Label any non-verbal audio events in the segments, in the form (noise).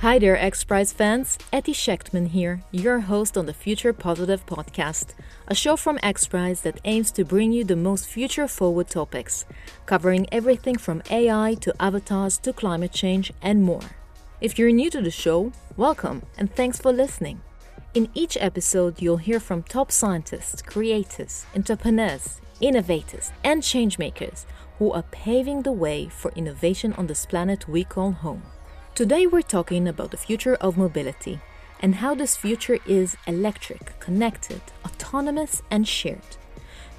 Hi there, X Prize fans. Etty Schechtman here, your host on the Future Positive podcast, a show from X Prize that aims to bring you the most future forward topics, covering everything from AI to avatars to climate change and more. If you're new to the show, welcome and thanks for listening. In each episode, you'll hear from top scientists, creators, entrepreneurs, innovators, and changemakers who are paving the way for innovation on this planet we call home. Today, we're talking about the future of mobility and how this future is electric, connected, autonomous, and shared.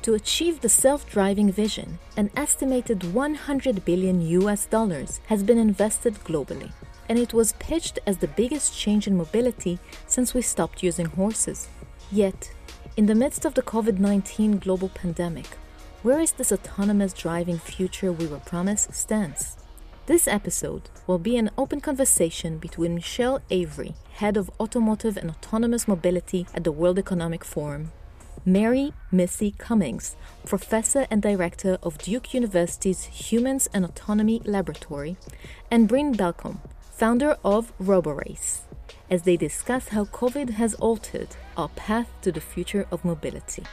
To achieve the self driving vision, an estimated 100 billion US dollars has been invested globally, and it was pitched as the biggest change in mobility since we stopped using horses. Yet, in the midst of the COVID 19 global pandemic, where is this autonomous driving future we were promised stands? This episode will be an open conversation between Michelle Avary, head of automotive and autonomous mobility at the World Economic Forum, Mary Missy Cummings, professor and director of Duke University's Humans and Autonomy Laboratory, and Bryn Balcombe, founder of RoboRace, as they discuss how COVID has altered our path to the future of mobility.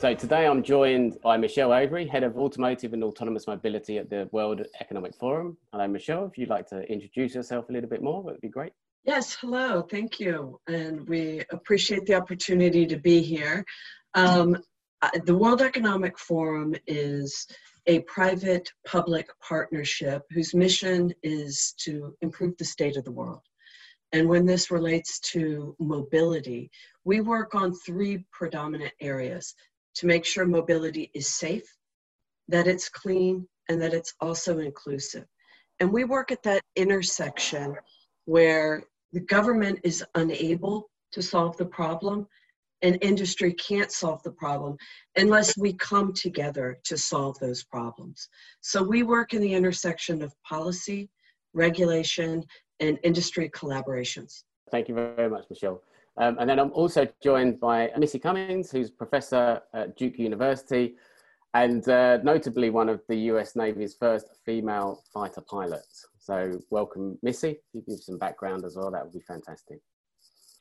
So today I'm joined by Michelle Avary, Head of Automotive and Autonomous Mobility at the World Economic Forum. Hello, Michelle. If you'd like to introduce yourself a little bit more, that would be great. Yes, hello. Thank you. And we appreciate the opportunity to be here. Um, the World Economic Forum is a private public partnership whose mission is to improve the state of the world. And when this relates to mobility, we work on three predominant areas to make sure mobility is safe, that it's clean, and that it's also inclusive. And we work at that intersection where the government is unable to solve the problem and industry can't solve the problem unless we come together to solve those problems. So we work in the intersection of policy, regulation, and industry collaborations. Thank you very much, Michelle. Um, and then I'm also joined by Missy Cummings, who's professor at Duke University and uh, notably one of the US Navy's first female fighter pilots. So welcome, Missy. If you give some background as well, that would be fantastic.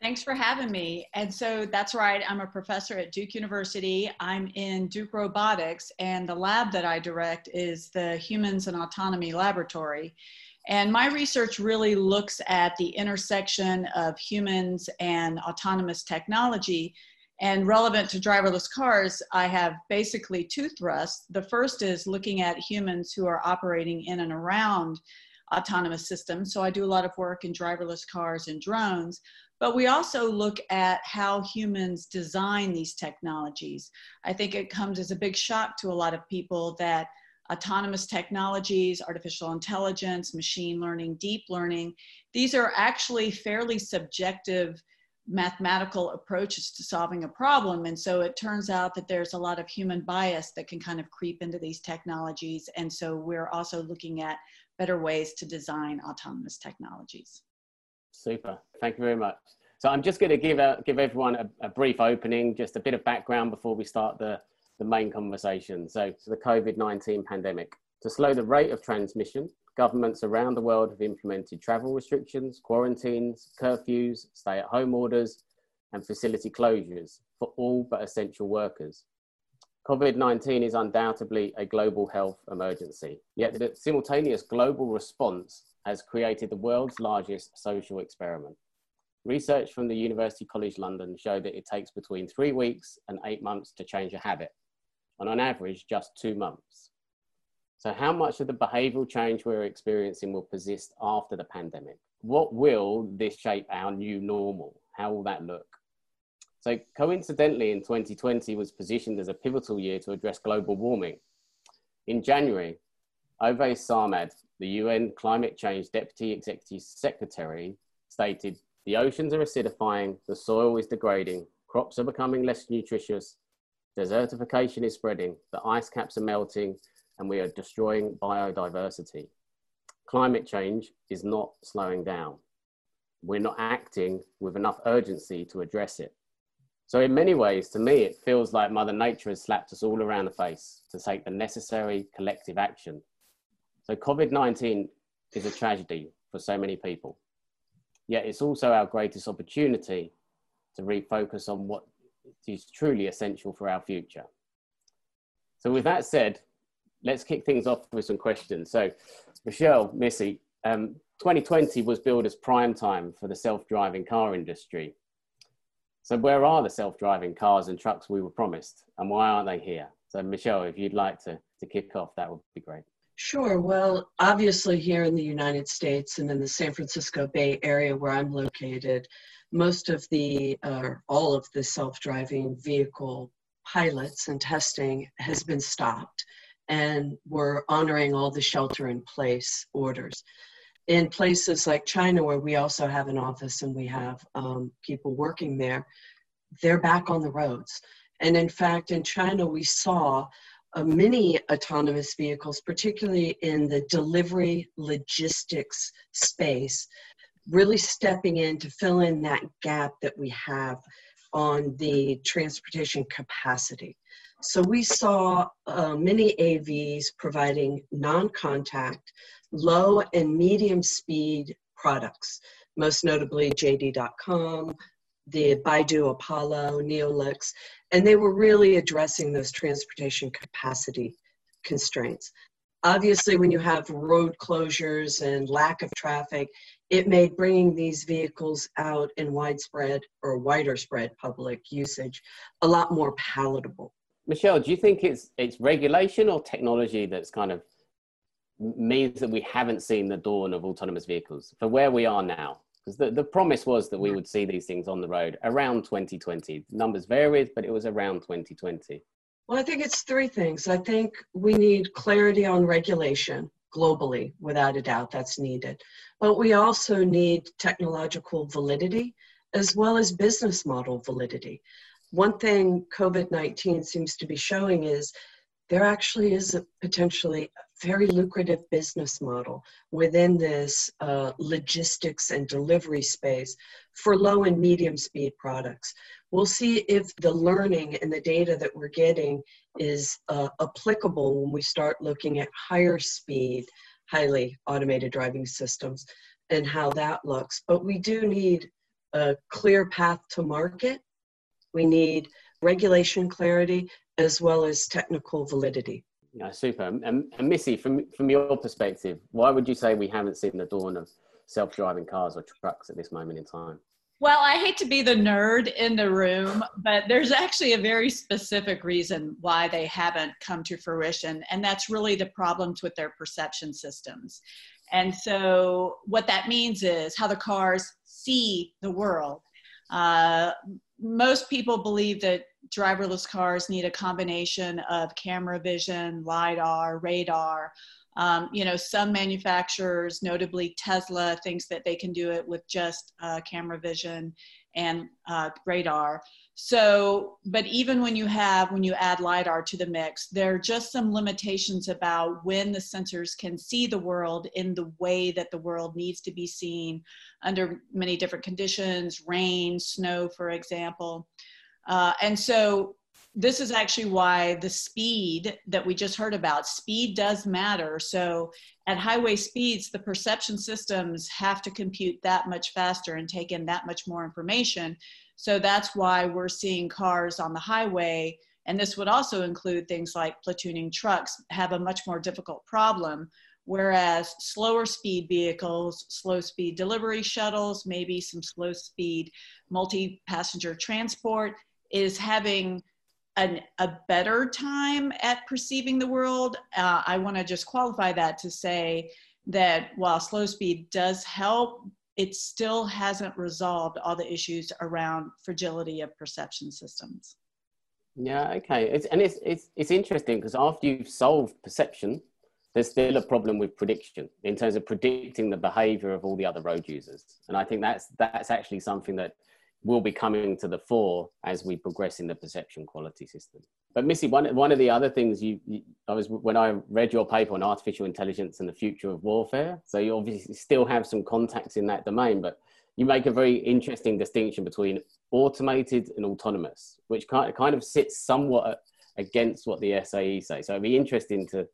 Thanks for having me. And so that's right, I'm a professor at Duke University. I'm in Duke Robotics, and the lab that I direct is the Humans and Autonomy Laboratory. And my research really looks at the intersection of humans and autonomous technology. And relevant to driverless cars, I have basically two thrusts. The first is looking at humans who are operating in and around autonomous systems. So I do a lot of work in driverless cars and drones. But we also look at how humans design these technologies. I think it comes as a big shock to a lot of people that autonomous technologies, artificial intelligence, machine learning, deep learning, these are actually fairly subjective mathematical approaches to solving a problem. And so it turns out that there's a lot of human bias that can kind of creep into these technologies. And so we're also looking at better ways to design autonomous technologies. Super. Thank you very much. So I'm just going to give, a, give everyone a, a brief opening, just a bit of background before we start the, the main conversation. So, so the COVID 19 pandemic. To slow the rate of transmission, governments around the world have implemented travel restrictions, quarantines, curfews, stay at home orders, and facility closures for all but essential workers. COVID 19 is undoubtedly a global health emergency, yet the simultaneous global response has created the world's largest social experiment. Research from the University College London showed that it takes between three weeks and eight months to change a habit, and on average, just two months. So, how much of the behavioral change we're experiencing will persist after the pandemic? What will this shape our new normal? How will that look? So coincidentally, in 2020 was positioned as a pivotal year to address global warming. In January, Ovais Sarmad, the UN Climate Change Deputy Executive Secretary, stated, the oceans are acidifying, the soil is degrading, crops are becoming less nutritious, desertification is spreading, the ice caps are melting, and we are destroying biodiversity. Climate change is not slowing down. We're not acting with enough urgency to address it. So in many ways, to me, it feels like Mother Nature has slapped us all around the face to take the necessary collective action. So COVID-19 is a tragedy for so many people. Yet it's also our greatest opportunity to refocus on what is truly essential for our future. So with that said, let's kick things off with some questions. So Michelle, Missy, um, 2020 was billed as prime time for the self-driving car industry. So where are the self-driving cars and trucks we were promised and why aren't they here? So Michelle, if you'd like to, to kick off, that would be great. Sure. Well, obviously here in the United States and in the San Francisco Bay Area where I'm located, most of the, uh, all of the self-driving vehicle pilots and testing has been stopped and we're honoring all the shelter in place orders in places like China, where we also have an office and we have um, people working there, they're back on the roads. And in fact, in China, we saw uh, many autonomous vehicles, particularly in the delivery logistics space, really stepping in to fill in that gap that we have on the transportation capacity. So we saw uh, many AVs providing non contact low and medium speed products, most notably JD.com, the Baidu Apollo, Neolix, and they were really addressing those transportation capacity constraints. Obviously, when you have road closures and lack of traffic, it made bringing these vehicles out in widespread or wider spread public usage a lot more palatable. Michelle, do you think it's it's regulation or technology that's kind of means that we haven't seen the dawn of autonomous vehicles for where we are now. Because the, the promise was that we would see these things on the road around 2020. Numbers varied, but it was around 2020. Well, I think it's three things. I think we need clarity on regulation globally, without a doubt, that's needed. But we also need technological validity as well as business model validity. One thing COVID 19 seems to be showing is there actually is a potentially very lucrative business model within this uh, logistics and delivery space for low and medium speed products. We'll see if the learning and the data that we're getting is uh, applicable when we start looking at higher speed, highly automated driving systems and how that looks. But we do need a clear path to market. We need regulation clarity as well as technical validity. Yeah, super. And, and Missy, from from your perspective, why would you say we haven't seen the dawn of self-driving cars or trucks at this moment in time? Well, I hate to be the nerd in the room, but there's actually a very specific reason why they haven't come to fruition, and that's really the problems with their perception systems. And so, what that means is how the cars see the world. Uh, most people believe that driverless cars need a combination of camera vision, LiDAR, radar. Um, you know, some manufacturers, notably Tesla, thinks that they can do it with just uh, camera vision and uh, radar. So, but even when you have, when you add LiDAR to the mix, there are just some limitations about when the sensors can see the world in the way that the world needs to be seen under many different conditions, rain, snow, for example. Uh, and so this is actually why the speed that we just heard about speed does matter. So at highway speeds the perception systems have to compute that much faster and take in that much more information. So that's why we're seeing cars on the highway. And this would also include things like platooning trucks have a much more difficult problem whereas slower speed vehicles slow speed delivery shuttles maybe some slow speed multi passenger transport is having an, a better time at perceiving the world. Uh, I want to just qualify that to say that while slow speed does help, it still hasn't resolved all the issues around fragility of perception systems. Yeah, okay. It's, and it's, it's, it's interesting because after you've solved perception, there's still a problem with prediction in terms of predicting the behavior of all the other road users. And I think that's, that's actually something that will be coming to the fore as we progress in the perception quality system. But Missy, one, one of the other things you, you, I was when I read your paper on artificial intelligence and the future of warfare, so you obviously still have some contacts in that domain, but you make a very interesting distinction between automated and autonomous, which kind of, kind of sits somewhat against what the SAE say. So it'd be interesting to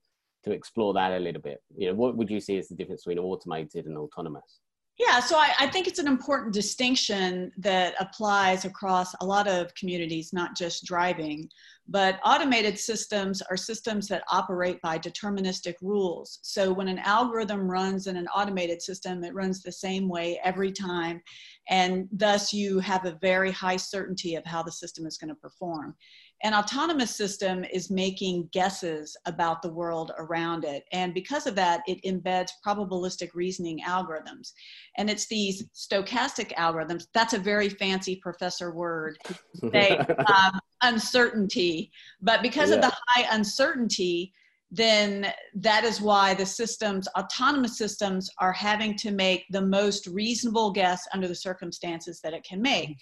to explore that a little bit. You know, what would you see as the difference between automated and autonomous? Yeah, so I, I, think it's an important distinction that applies across a lot of communities, not just driving. But automated systems are systems that operate by deterministic rules. So when an algorithm runs in an automated system, it runs the same way every time. And thus, you have a very high certainty of how the system is going to perform. An autonomous system is making guesses about the world around it. And because of that, it embeds probabilistic reasoning algorithms. And it's these stochastic algorithms. That's a very fancy professor word. They (laughs) um, uncertainty. But because yeah. of the high uncertainty, then that is why the systems, autonomous systems, are having to make the most reasonable guess under the circumstances that it can make.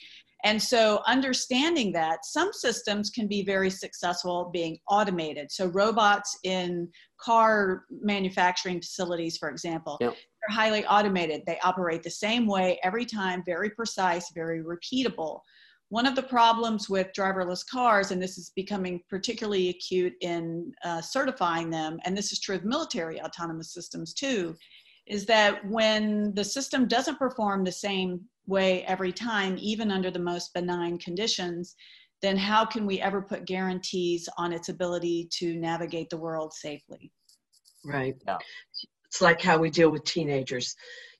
And so, understanding that some systems can be very successful being automated. So, robots in car manufacturing facilities, for example, yep. they're highly automated. They operate the same way every time, very precise, very repeatable. One of the problems with driverless cars, and this is becoming particularly acute in uh, certifying them, and this is true of military autonomous systems too, is that when the system doesn't perform the same way every time, even under the most benign conditions, then how can we ever put guarantees on its ability to navigate the world safely? Right. Yeah. It's like how we deal with teenagers.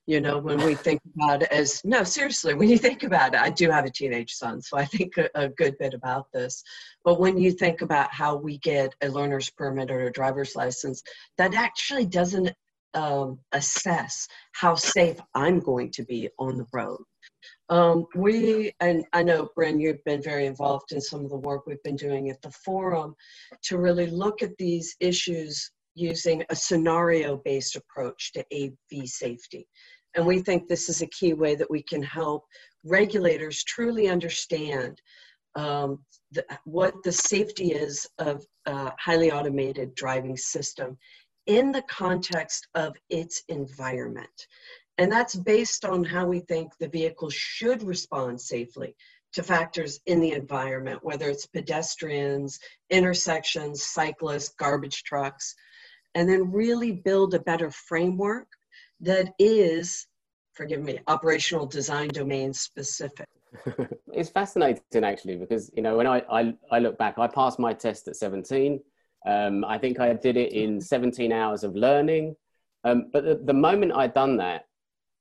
You know, when we think about it as, no, seriously, when you think about it, I do have a teenage son, so I think a, a good bit about this. But when you think about how we get a learner's permit or a driver's license, that actually doesn't um, assess how safe I'm going to be on the road. Um, we, and I know, Bryn, you've been very involved in some of the work we've been doing at the forum to really look at these issues using a scenario based approach to AV safety. And we think this is a key way that we can help regulators truly understand um, the, what the safety is of a highly automated driving system in the context of its environment. And that's based on how we think the vehicle should respond safely to factors in the environment, whether it's pedestrians, intersections, cyclists, garbage trucks, and then really build a better framework that is, forgive me, operational design domain specific. (laughs) it's fascinating actually because you know when I, I, I look back, I passed my test at 17. Um, I think I did it in 17 hours of learning. Um, but the, the moment I'd done that,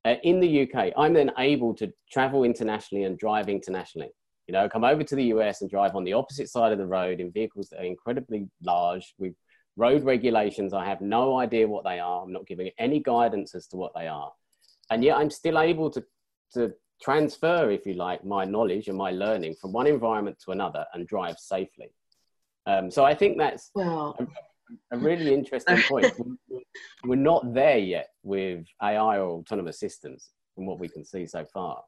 uh, in the UK, I'm then able to travel internationally and drive internationally. You know, come over to the US and drive on the opposite side of the road in vehicles that are incredibly large with road regulations. I have no idea what they are. I'm not giving any guidance as to what they are. And yet I'm still able to, to transfer, if you like, my knowledge and my learning from one environment to another and drive safely. Um, so I think that's well, a, really interesting point. (laughs) We're not there yet with AI or autonomous systems from what we can see so far.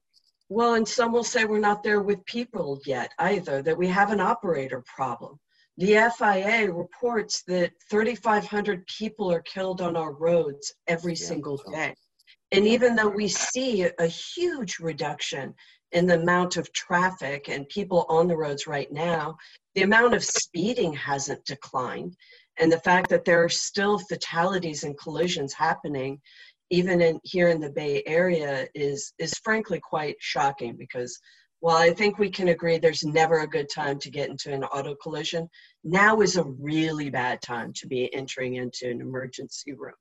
Well, and some will say we're not there with people yet either, that we have an operator problem. The FIA reports that 3,500 people are killed on our roads every yeah, single oh. day. And even though we see a huge reduction in the amount of traffic and people on the roads right now, the amount of speeding hasn't declined. And the fact that there are still fatalities and collisions happening, even in here in the Bay Area, is is frankly quite shocking because while I think we can agree there's never a good time to get into an auto collision, now is a really bad time to be entering into an emergency room.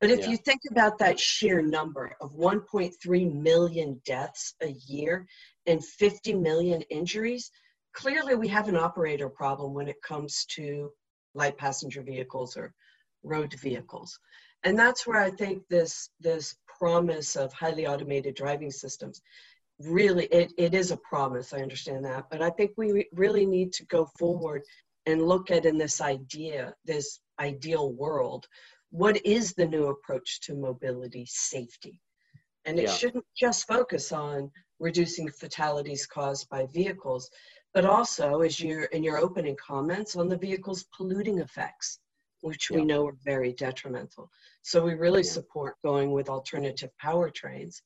But if yeah. you think about that sheer number of 1.3 million deaths a year and 50 million injuries, clearly we have an operator problem when it comes to light passenger vehicles or road vehicles. And that's where I think this, this promise of highly automated driving systems really, it, it is a promise, I understand that. But I think we really need to go forward and look at in this idea, this ideal world, what is the new approach to mobility safety? And it yeah. shouldn't just focus on reducing fatalities caused by vehicles, but also, as you're in your opening comments, on the vehicle's polluting effects, which yeah. we know are very detrimental. So we really yeah. support going with alternative powertrains.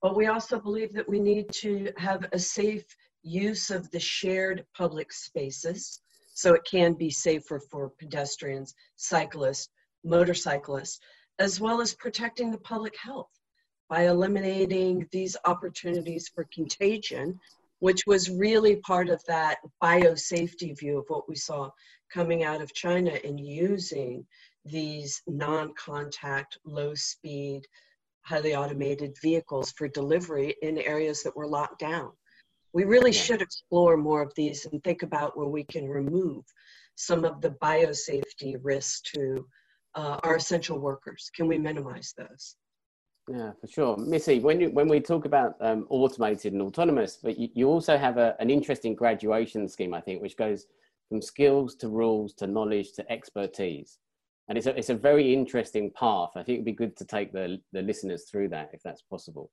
But we also believe that we need to have a safe use of the shared public spaces so it can be safer for pedestrians, cyclists, motorcyclists, as well as protecting the public health by eliminating these opportunities for contagion, which was really part of that biosafety view of what we saw coming out of China and using these non contact, low speed, highly automated vehicles for delivery in areas that were locked down. We really yeah. should explore more of these and think about where we can remove some of the biosafety risks to uh, our essential workers? Can we minimize those? Yeah, for sure. Missy, when, you, when we talk about um, automated and autonomous, but you, you also have a, an interesting graduation scheme, I think, which goes from skills to rules to knowledge to expertise. And it's a, it's a very interesting path. I think it'd be good to take the, the listeners through that if that's possible.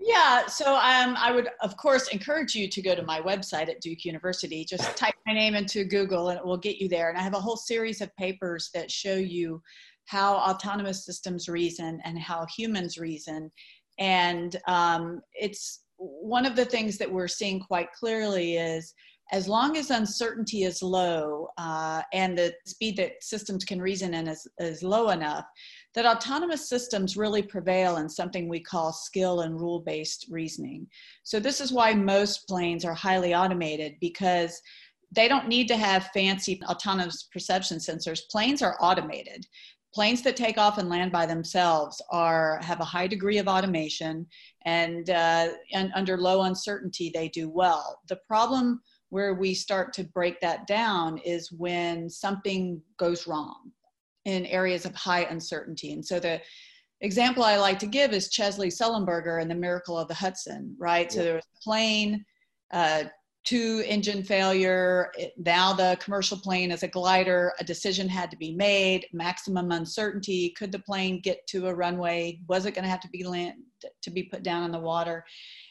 Yeah, so um, I would, of course, encourage you to go to my website at Duke University. Just type my name into Google and it will get you there. And I have a whole series of papers that show you how autonomous systems reason and how humans reason. And um, it's one of the things that we're seeing quite clearly is as long as uncertainty is low uh, and the speed that systems can reason in is, is low enough, that autonomous systems really prevail in something we call skill and rule based reasoning. So, this is why most planes are highly automated because they don't need to have fancy autonomous perception sensors. Planes are automated. Planes that take off and land by themselves are have a high degree of automation, and, uh, and under low uncertainty, they do well. The problem where we start to break that down is when something goes wrong in areas of high uncertainty. And so the example I like to give is Chesley Sullenberger and the Miracle of the Hudson, right? Yeah. So there was a plane, uh, two engine failure. It, now the commercial plane is a glider. A decision had to be made. Maximum uncertainty. Could the plane get to a runway? Was it going to have to be land to be put down in the water?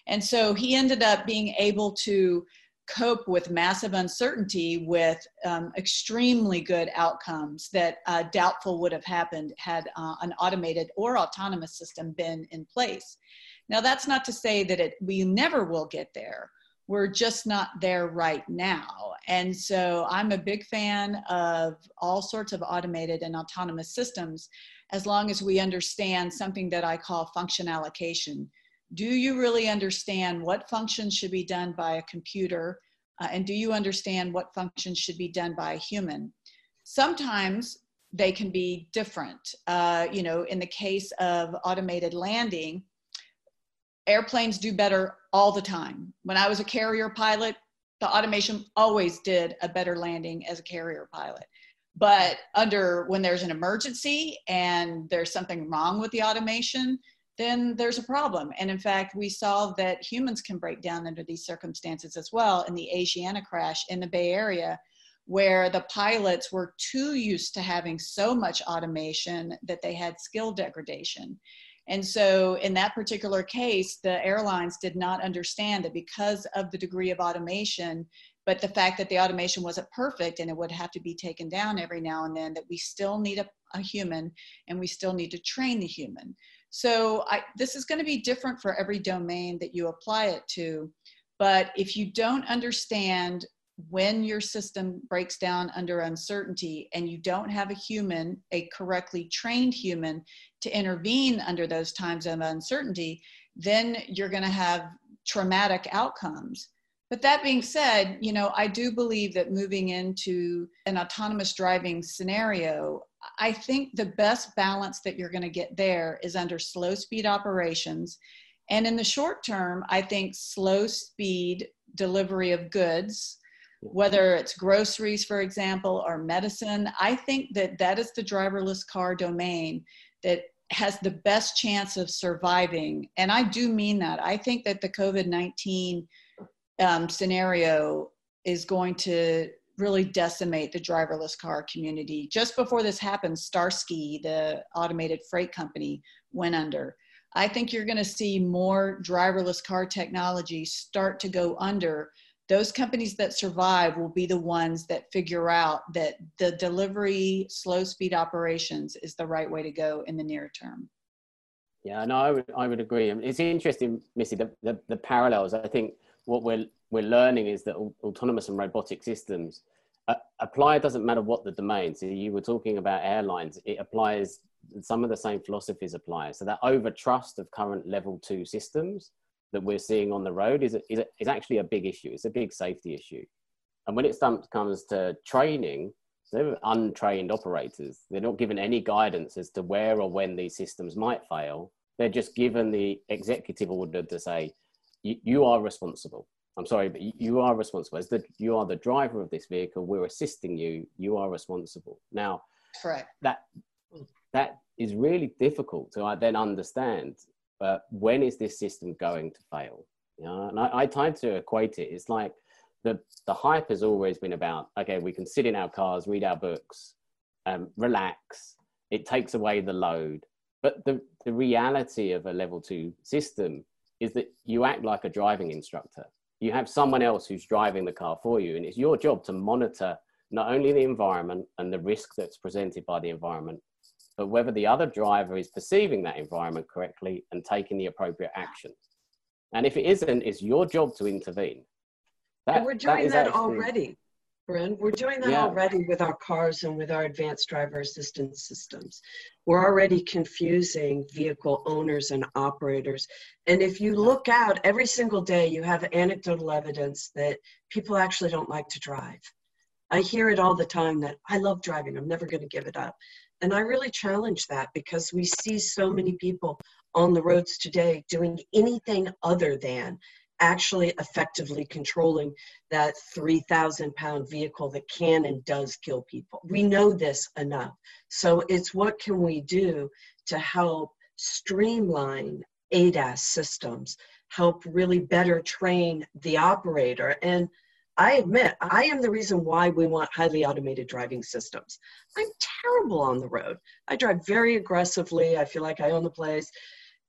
And so he ended up being able to cope with massive uncertainty with um, extremely good outcomes that uh, doubtful would have happened had uh, an automated or autonomous system been in place. Now, that's not to say that it, we never will get there. We're just not there right now. And so I'm a big fan of all sorts of automated and autonomous systems as long as we understand something that I call function allocation. Do you really understand what functions should be done by a computer? Uh, and do you understand what functions should be done by a human? Sometimes they can be different. Uh, you know in the case of automated landing airplanes do better all the time when i was a carrier pilot the automation always did a better landing as a carrier pilot but under when there's an emergency and there's something wrong with the automation then there's a problem. And in fact, we saw that humans can break down under these circumstances as well in the Asiana crash in the Bay Area, where the pilots were too used to having so much automation that they had skill degradation. And so, in that particular case, the airlines did not understand that because of the degree of automation, but the fact that the automation wasn't perfect and it would have to be taken down every now and then, that we still need a, a human and we still need to train the human. So I, this is going to be different for every domain that you apply it to. But if you don't understand when your system breaks down under uncertainty and you don't have a human, a correctly trained human, to intervene under those times of uncertainty, then you're going to have traumatic outcomes. But that being said, you know, I do believe that moving into an autonomous driving scenario, I think the best balance that you're going to get there is under slow speed operations. And in the short term, I think slow speed delivery of goods, whether it's groceries, for example, or medicine, I think that that is the driverless car domain that has the best chance of surviving. And I do mean that. I think that the COVID 19 um, scenario is going to really decimate the driverless car community. Just before this happened, Starsky, the automated freight company, went under. I think you're going to see more driverless car technology start to go under. Those companies that survive will be the ones that figure out that the delivery slow speed operations is the right way to go in the near term. Yeah, no, I would, I would agree. It's interesting, Missy, the, the, the parallels. I think what we're we're learning is that autonomous and robotic systems uh, apply. It doesn't matter what the domain. So you were talking about airlines. It applies. Some of the same philosophies apply. So that over trust of current level two systems that we're seeing on the road is, is, is actually a big issue. It's a big safety issue. And when it comes to training, they're untrained operators. They're not given any guidance as to where or when these systems might fail. They're just given the executive order to say, you, are responsible. I'm sorry, but you are responsible. As the, you are the driver of this vehicle, we're assisting you. You are responsible. Now, correct. That that is really difficult to uh, then understand. But when is this system going to fail? You know, and I, I try to equate it. It's like the the hype has always been about okay, we can sit in our cars, read our books, um, relax. It takes away the load. But the the reality of a level two system is that you act like a driving instructor. You have someone else who's driving the car for you, and it's your job to monitor not only the environment and the risk that's presented by the environment, but whether the other driver is perceiving that environment correctly and taking the appropriate action. And if it isn't, it's your job to intervene. That, and we're doing that, that actually, already. Bryn. We're doing that yeah. already with our cars and with our advanced driver assistance systems. We're already confusing vehicle owners and operators. And if you look out every single day, you have anecdotal evidence that people actually don't like to drive. I hear it all the time that I love driving, I'm never going to give it up. And I really challenge that because we see so many mm-hmm. people on the roads today doing anything other than actually effectively controlling that 3,000 pound vehicle that can and does kill people. We know this enough. So it's what can we do to help streamline ADAS systems, help really better train the operator. And I admit, I am the reason why we want highly automated driving systems. I'm terrible on the road. I drive very aggressively. I feel like I own the place.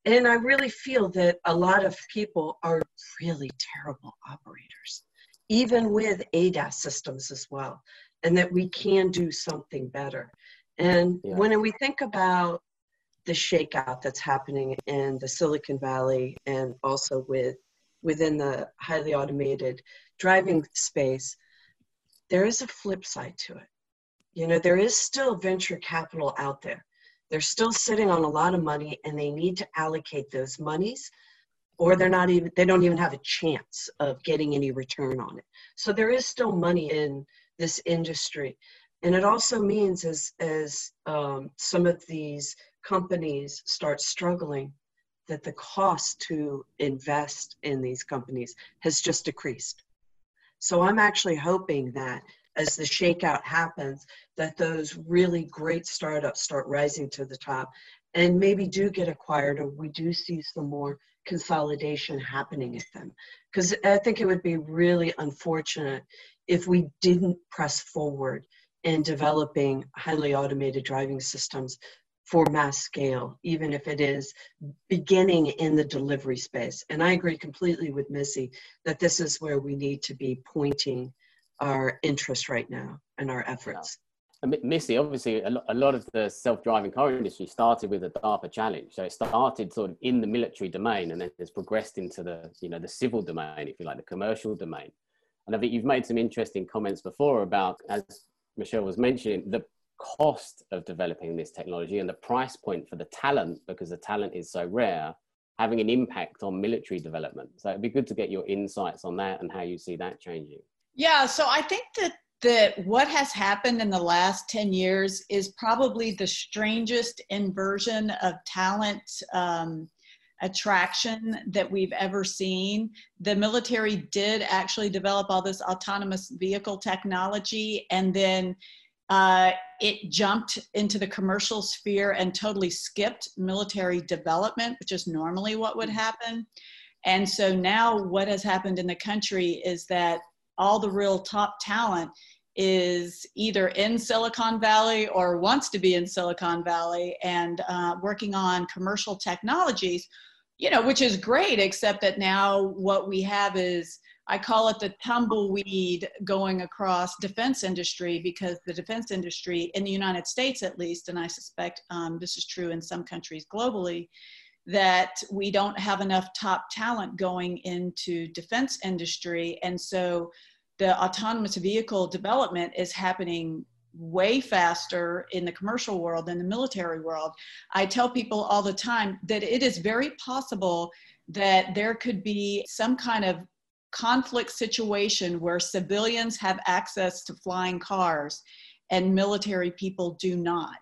And I really feel that a lot of people are really terrible operators, even with ADAS systems as well, and that we can do something better. And yeah. when we think about the shakeout that's happening in the Silicon Valley and also with within the highly automated driving space, there is a flip side to it. You know, there is still venture capital out there. They're still sitting on a lot of money and they need to allocate those monies or they're not even they don't even have a chance of getting any return on it. So there is still money in this industry. And it also means as as um, some of these companies start struggling that the cost to invest in these companies has just decreased so i'm actually hoping that as the shakeout happens, that those really great startups start rising to the top and maybe do get acquired or we do see some more consolidation happening at them. Because I think it would be really unfortunate if we didn't press forward in developing highly automated driving systems for mass scale, even if it is beginning in the delivery space. And I agree completely with Missy that this is where we need to be pointing our interest right now and our efforts. Missy, obviously, a lot of the self-driving car industry started with a DARPA challenge. So it started sort of in the military domain, and then has progressed into the, you know, the civil domain, if you like, the commercial domain. And I think you've made some interesting comments before about, as Michelle was mentioning, the cost of developing this technology and the price point for the talent, because the talent is so rare, having an impact on military development. So it'd be good to get your insights on that and how you see that changing. Yeah, so I think that that what has happened in the last 10 years is probably the strangest inversion of talent um, attraction that we've ever seen. The military did actually develop all this autonomous vehicle technology, and then uh, it jumped into the commercial sphere and totally skipped military development, which is normally what would happen. And so now, what has happened in the country is that all the real top talent is either in Silicon Valley or wants to be in Silicon Valley and uh, working on commercial technologies, you know, which is great, except that now what we have is I call it the tumbleweed going across defense industry because the defense industry in the United States, at least, and I suspect um, this is true in some countries globally, that we don't have enough top talent going into defense industry, and so the autonomous vehicle development is happening way faster in the commercial world than the military world. I tell people all the time that it is very possible that there could be some kind of conflict situation where civilians have access to flying cars and military people do not.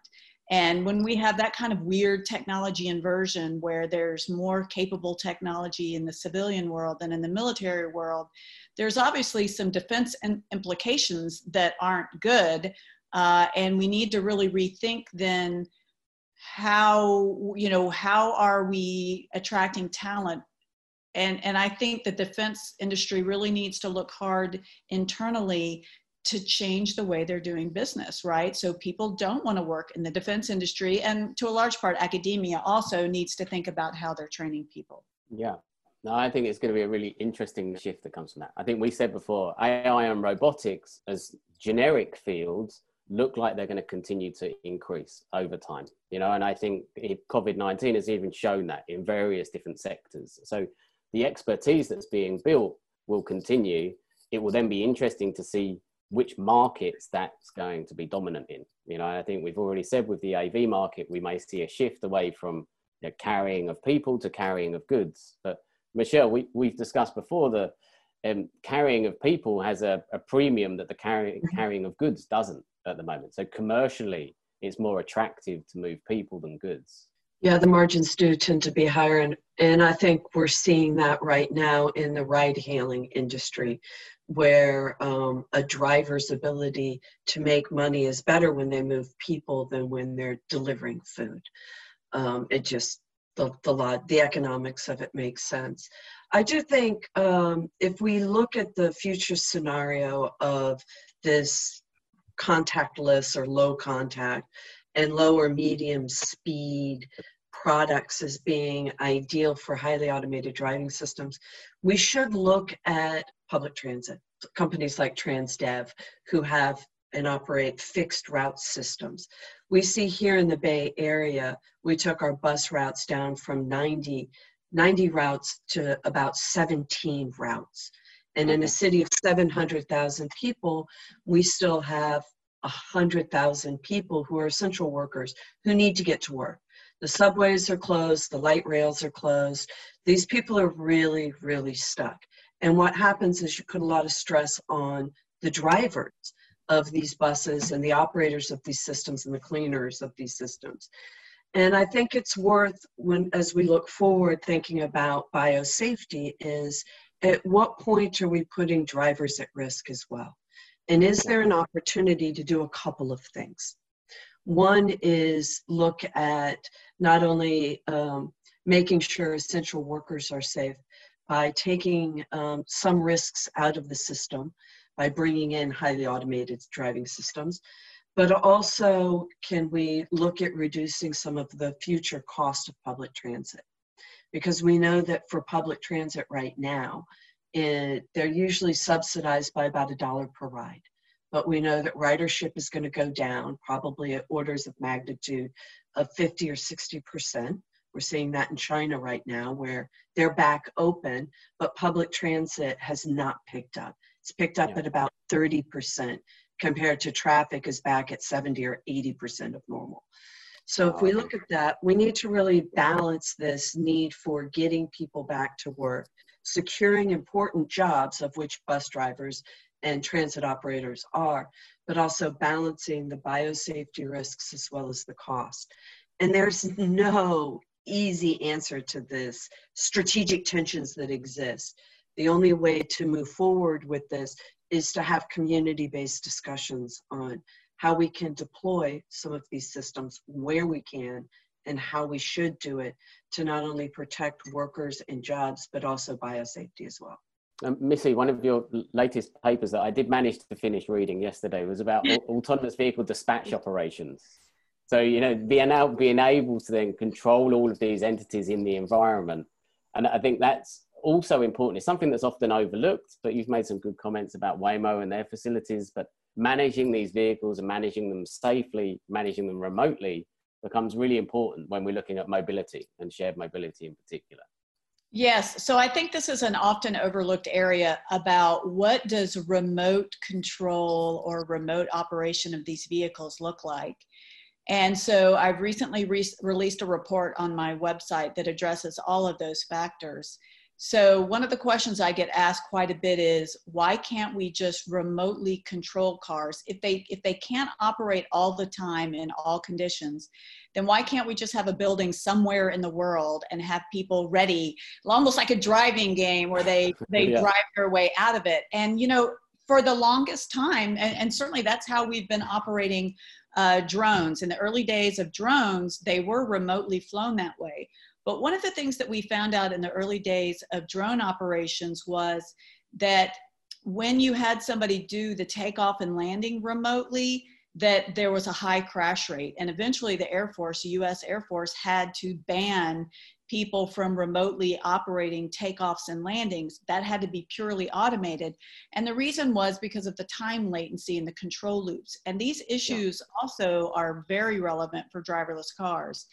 And when we have that kind of weird technology inversion where there's more capable technology in the civilian world than in the military world, there's obviously some defense implications that aren't good. Uh, and we need to really rethink then how, you know, how are we attracting talent and and i think the defense industry really needs to look hard internally to change the way they're doing business right so people don't want to work in the defense industry and to a large part academia also needs to think about how they're training people yeah no, I think it's going to be a really interesting shift that comes from that. I think we said before, AI and robotics as generic fields look like they're going to continue to increase over time. You know, and I think COVID nineteen has even shown that in various different sectors. So the expertise that's being built will continue. It will then be interesting to see which markets that's going to be dominant in. You know, I think we've already said with the AV market, we may see a shift away from you know, carrying of people to carrying of goods, but Michelle, we, we've discussed before the um, carrying of people has a, a premium that the carry, mm-hmm. carrying of goods doesn't at the moment. So commercially, it's more attractive to move people than goods. Yeah, the margins do tend to be higher, and, and I think we're seeing that right now in the ride hailing industry, where um, a driver's ability to make money is better when they move people than when they're delivering food. Um, it just the, the law, the economics of it makes sense. I do think um, if we look at the future scenario of this contactless or low contact and lower medium speed products as being ideal for highly automated driving systems, we should look at public transit. Companies like Transdev, who have and operate fixed route systems. We see here in the Bay Area, we took our bus routes down from 90, 90 routes to about 17 routes. And in a city of 700,000 people, we still have 100,000 people who are essential workers who need to get to work. The subways are closed, the light rails are closed. These people are really, really stuck. And what happens is you put a lot of stress on the drivers of these buses and the operators of these systems and the cleaners of these systems. And I think it's worth when as we look forward thinking about biosafety is at what point are we putting drivers at risk as well? And is there an opportunity to do a couple of things? One is look at not only um, making sure essential workers are safe by taking um, some risks out of the system by bringing in highly automated driving systems. But also, can we look at reducing some of the future cost of public transit? Because we know that for public transit right now, it, they're usually subsidized by about a dollar per ride. But we know that ridership is going to go down, probably at orders of magnitude of 50 or 60%. We're seeing that in China right now, where they're back open, but public transit has not picked up. It's picked up yeah. at about 30% compared to traffic is back at 70 or 80% of normal. So if we look at that, we need to really balance this need for getting people back to work, securing important jobs of which bus drivers and transit operators are, but also balancing the biosafety risks as well as the cost. And there's no easy answer to this strategic tensions that exist. The only way to move forward with this is to have community based discussions on how we can deploy some of these systems where we can and how we should do it to not only protect workers and jobs, but also biosafety as well. Um, Missy, one of your latest papers that I did manage to finish reading yesterday was about autonomous vehicle dispatch operations. So, you know, being, out, being able to then control all of these entities in the environment. And I think that's also important. It's something that's often overlooked, but you've made some good comments about Waymo and their facilities. But managing these vehicles and managing them safely, managing them remotely becomes really important when we're looking at mobility and shared mobility in particular. Yes, so I think this is an often overlooked area about what does remote control or remote operation of these vehicles look like. And so I've recently re- released a report on my website that addresses all of those factors. So one of the questions I get asked quite a bit is why can't we just remotely control cars? If they if they can't operate all the time in all conditions then why can't we just have a building somewhere in the world and have people ready almost like a driving game where they (laughs) they yeah. drive their way out of it? And you know for the longest time and, and certainly that's how we've been operating uh, drones. In the early days of drones they were remotely flown that way but one of the things that we found out in the early days of drone operations was that when you had somebody do the takeoff and landing remotely, that there was a high crash rate. And eventually the Air Force, the US Air Force, had to ban people from remotely operating takeoffs and landings. That had to be purely automated. And the reason was because of the time latency and the control loops. And these issues also are very relevant for driverless cars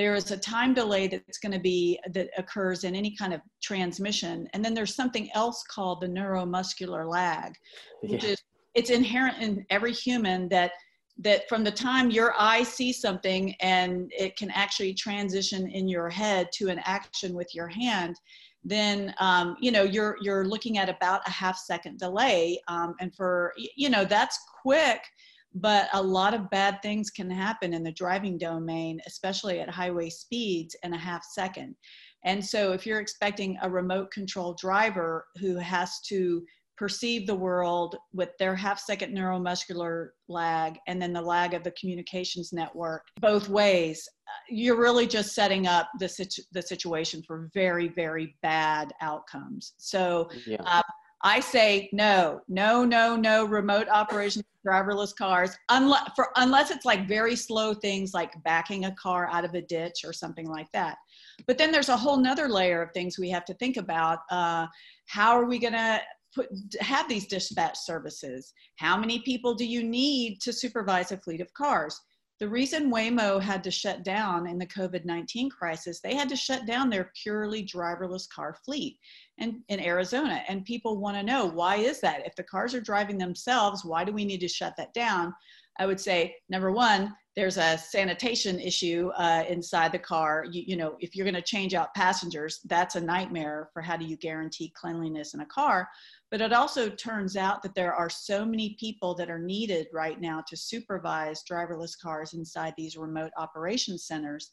there is a time delay that's going to be that occurs in any kind of transmission and then there's something else called the neuromuscular lag which yeah. is it's inherent in every human that that from the time your eye sees something and it can actually transition in your head to an action with your hand then um, you know you're you're looking at about a half second delay um, and for you know that's quick but a lot of bad things can happen in the driving domain, especially at highway speeds in a half second. And so, if you're expecting a remote control driver who has to perceive the world with their half second neuromuscular lag and then the lag of the communications network both ways you're really just setting up the, situ- the situation for very very bad outcomes so yeah. uh, I say no, no, no, no remote operation driverless cars, unless for unless it's like very slow things like backing a car out of a ditch or something like that. But then there's a whole nother layer of things we have to think about. Uh, how are we going to put have these dispatch services? How many people do you need to supervise a fleet of cars? The reason Waymo had to shut down in the COVID 19 crisis, they had to shut down their purely driverless car fleet in, in Arizona. And people want to know why is that? If the cars are driving themselves, why do we need to shut that down? I would say, number one, there's a sanitation issue uh, inside the car. You, you know, if you're going to change out passengers, that's a nightmare for how do you guarantee cleanliness in a car. But it also turns out that there are so many people that are needed right now to supervise driverless cars inside these remote operation centers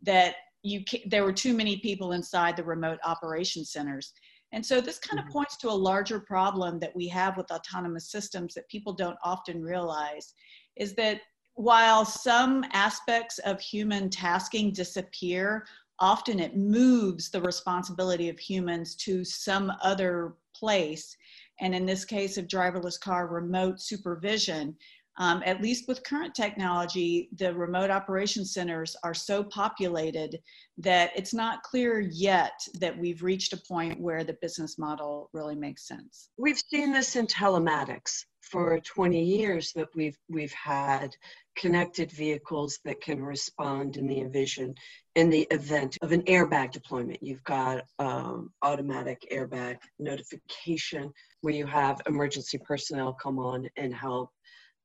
that you there were too many people inside the remote operation centers. And so this kind of mm-hmm. points to a larger problem that we have with autonomous systems that people don't often realize is that while some aspects of human tasking disappear, often it moves the responsibility of humans to some other place and in this case of driverless car remote supervision, um, at least with current technology, the remote operation centers are so populated that it's not clear yet that we've reached a point where the business model really makes sense. We've seen this in telematics for 20 years that we've we've had connected vehicles that can respond in the envision in the event of an airbag deployment. You've got um, automatic airbag notification where you have emergency personnel come on and help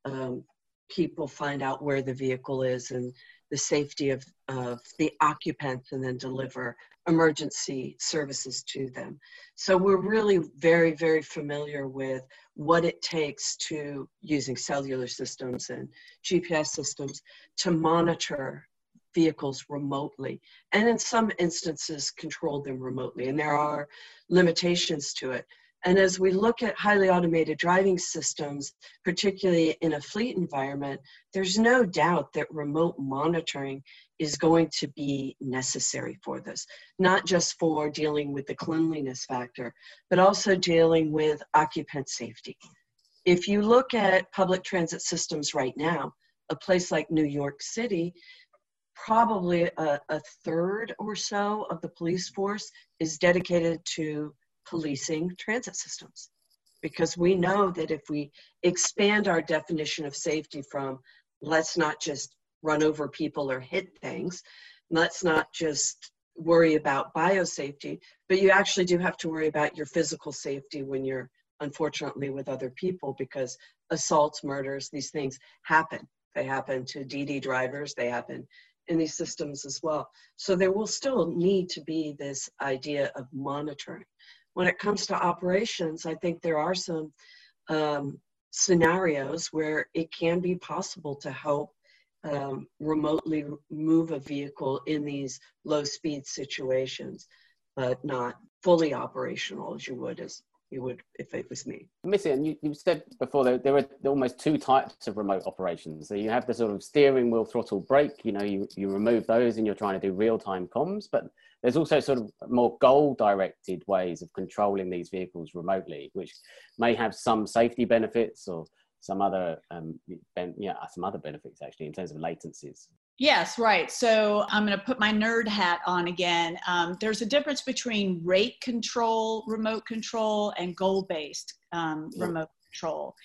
um, people find out where the vehicle is and the safety of, of the occupants and then deliver emergency services to them. So we're really very, very familiar with what it takes to using cellular systems and GPS systems to monitor vehicles remotely and in some instances control them remotely and there are limitations to it and as we look at highly automated driving systems, particularly in a fleet environment, there's no doubt that remote monitoring is going to be necessary for this, not just for dealing with the cleanliness factor, but also dealing with occupant safety. If you look at public transit systems right now, a place like New York City, probably a, a third or so of the police force is dedicated to policing transit systems. Because we know that if we expand our definition of safety from let's not just run over people or hit things, let's not just worry about biosafety, but you actually do have to worry about your physical safety when you're unfortunately with other people because assaults, murders, these things happen. They happen to DD drivers, they happen in these systems as well. So there will still need to be this idea of monitoring when it comes to operations, I think there are some um, scenarios where it can be possible to help um, remotely move a vehicle in these low speed situations, but not fully operational as you would as you would if it was me. Missy, and you, you said before there, there are almost two types of remote operations. So you have the sort of steering wheel throttle brake, you know, you, you remove those and you're trying to do real time comms, but there's also sort of more goal directed ways of controlling these vehicles remotely, which may have some safety benefits or some other um, ben, yeah some other benefits actually in terms of latencies. Yes, right. So I'm going to put my nerd hat on again. Um, there's a difference between rate control, remote control, and goal based um, yeah. remote control.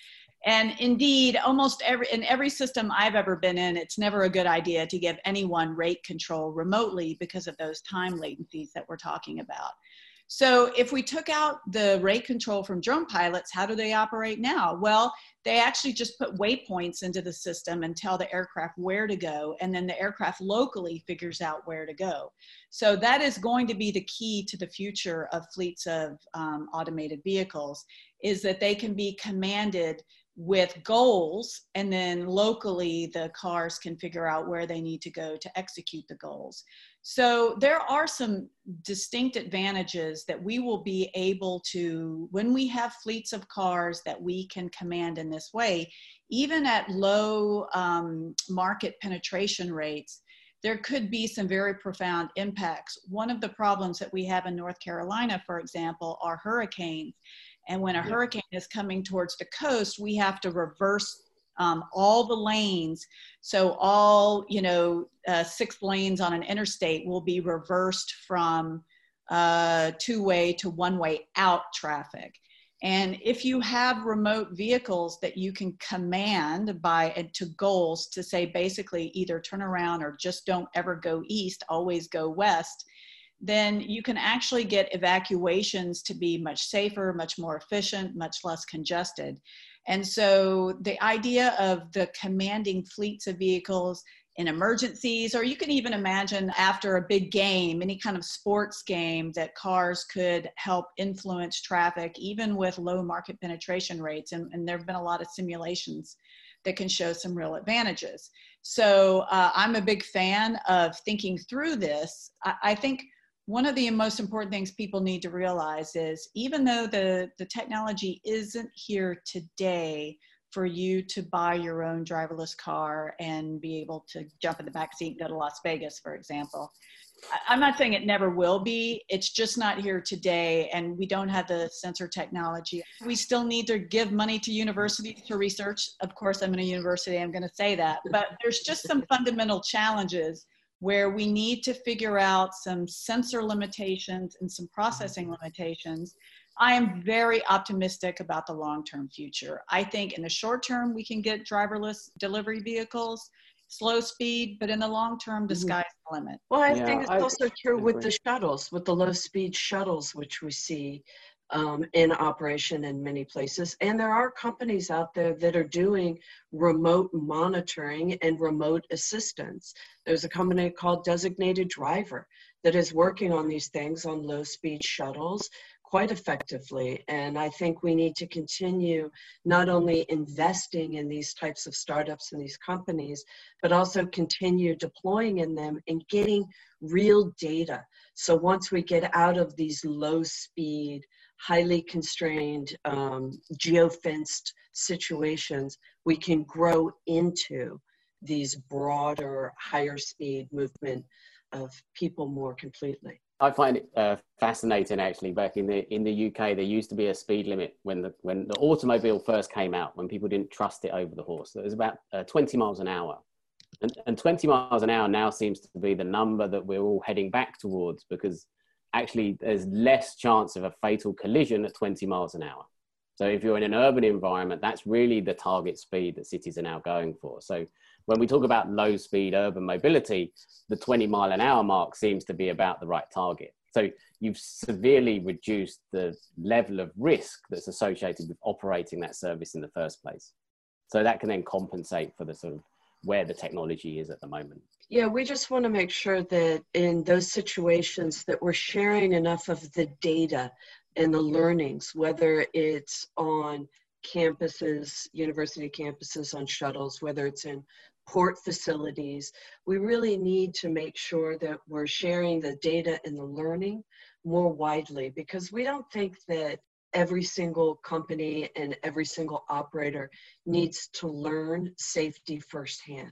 And indeed, almost every in every system I've ever been in, it's never a good idea to give anyone rate control remotely because of those time latencies that we're talking about. So if we took out the rate control from drone pilots, how do they operate now? Well, they actually just put waypoints into the system and tell the aircraft where to go, and then the aircraft locally figures out where to go. So that is going to be the key to the future of fleets of um, automated vehicles, is that they can be commanded with goals and then locally the cars can figure out where they need to go to execute the goals. So there are some distinct advantages that we will be able to when we have fleets of cars that we can command in this way even at low um, market penetration rates there could be some very profound impacts. One of the problems that we have in north carolina for example are hurricanes and when a yeah. hurricane is coming towards the coast, we have to reverse um, all the lanes. So all, you know, uh, six lanes on an interstate will be reversed from uh, two-way to one-way out traffic. And if you have remote vehicles that you can command by uh, to goals to say basically either turn around or just don't ever go east, always go west, then you can actually get evacuations to be much safer, much more efficient, much less congested. And so the idea of the commanding fleets of vehicles in emergencies, or you can even imagine after a big game, any kind of sports game, that cars could help influence traffic, even with low market penetration rates. And, and there have been a lot of simulations that can show some real advantages. So uh, I'm a big fan of thinking through this. I, I think one of the most important things people need to realize is even though the, the technology isn't here today for you to buy your own driverless car and be able to jump in the back seat and go to Las Vegas, for example, I'm not saying it never will be. It's just not here today, and we don't have the sensor technology. We still need to give money to universities to research. Of course, I'm in a university, I'm going to say that. But there's just some fundamental challenges where we need to figure out some sensor limitations and some processing limitations. I am very optimistic about the long term future. I think in the short term, we can get driverless delivery vehicles slow speed, but in the long term, the mm-hmm. sky's the limit. Well, I yeah, think it's I, also true with the shuttles, with the low speed shuttles, which we see um, in operation in many places. And there are companies out there that are doing remote monitoring and remote assistance. There's a company called Designated Driver that is working on these things on low speed shuttles quite effectively. And I think we need to continue not only investing in these types of startups and these companies, but also continue deploying in them and getting real data. So once we get out of these low speed, highly constrained, um, geofenced situations, we can grow into these broader, higher speed movement of people more completely. I find it uh, fascinating actually. Back in the in the UK, there used to be a speed limit when the when the automobile first came out, when people didn't trust it over the horse. It was about uh, 20 miles an hour, and, and 20 miles an hour now seems to be the number that we're all heading back towards because actually there's less chance of a fatal collision at 20 miles an hour. So if you're in an urban environment, that's really the target speed that cities are now going for. So when we talk about low speed urban mobility, the 20 mile an hour mark seems to be about the right target. So you've severely reduced the level of risk that's associated with operating that service in the first place. So that can then compensate for the sort of where the technology is at the moment. Yeah, we just want to make sure that in those situations that we're sharing enough of the data and the learnings, whether it's on campuses, university campuses on shuttles, whether it's in port facilities, we really need to make sure that we're sharing the data and the learning more widely because we don't think that every single company and every single operator needs to learn safety firsthand.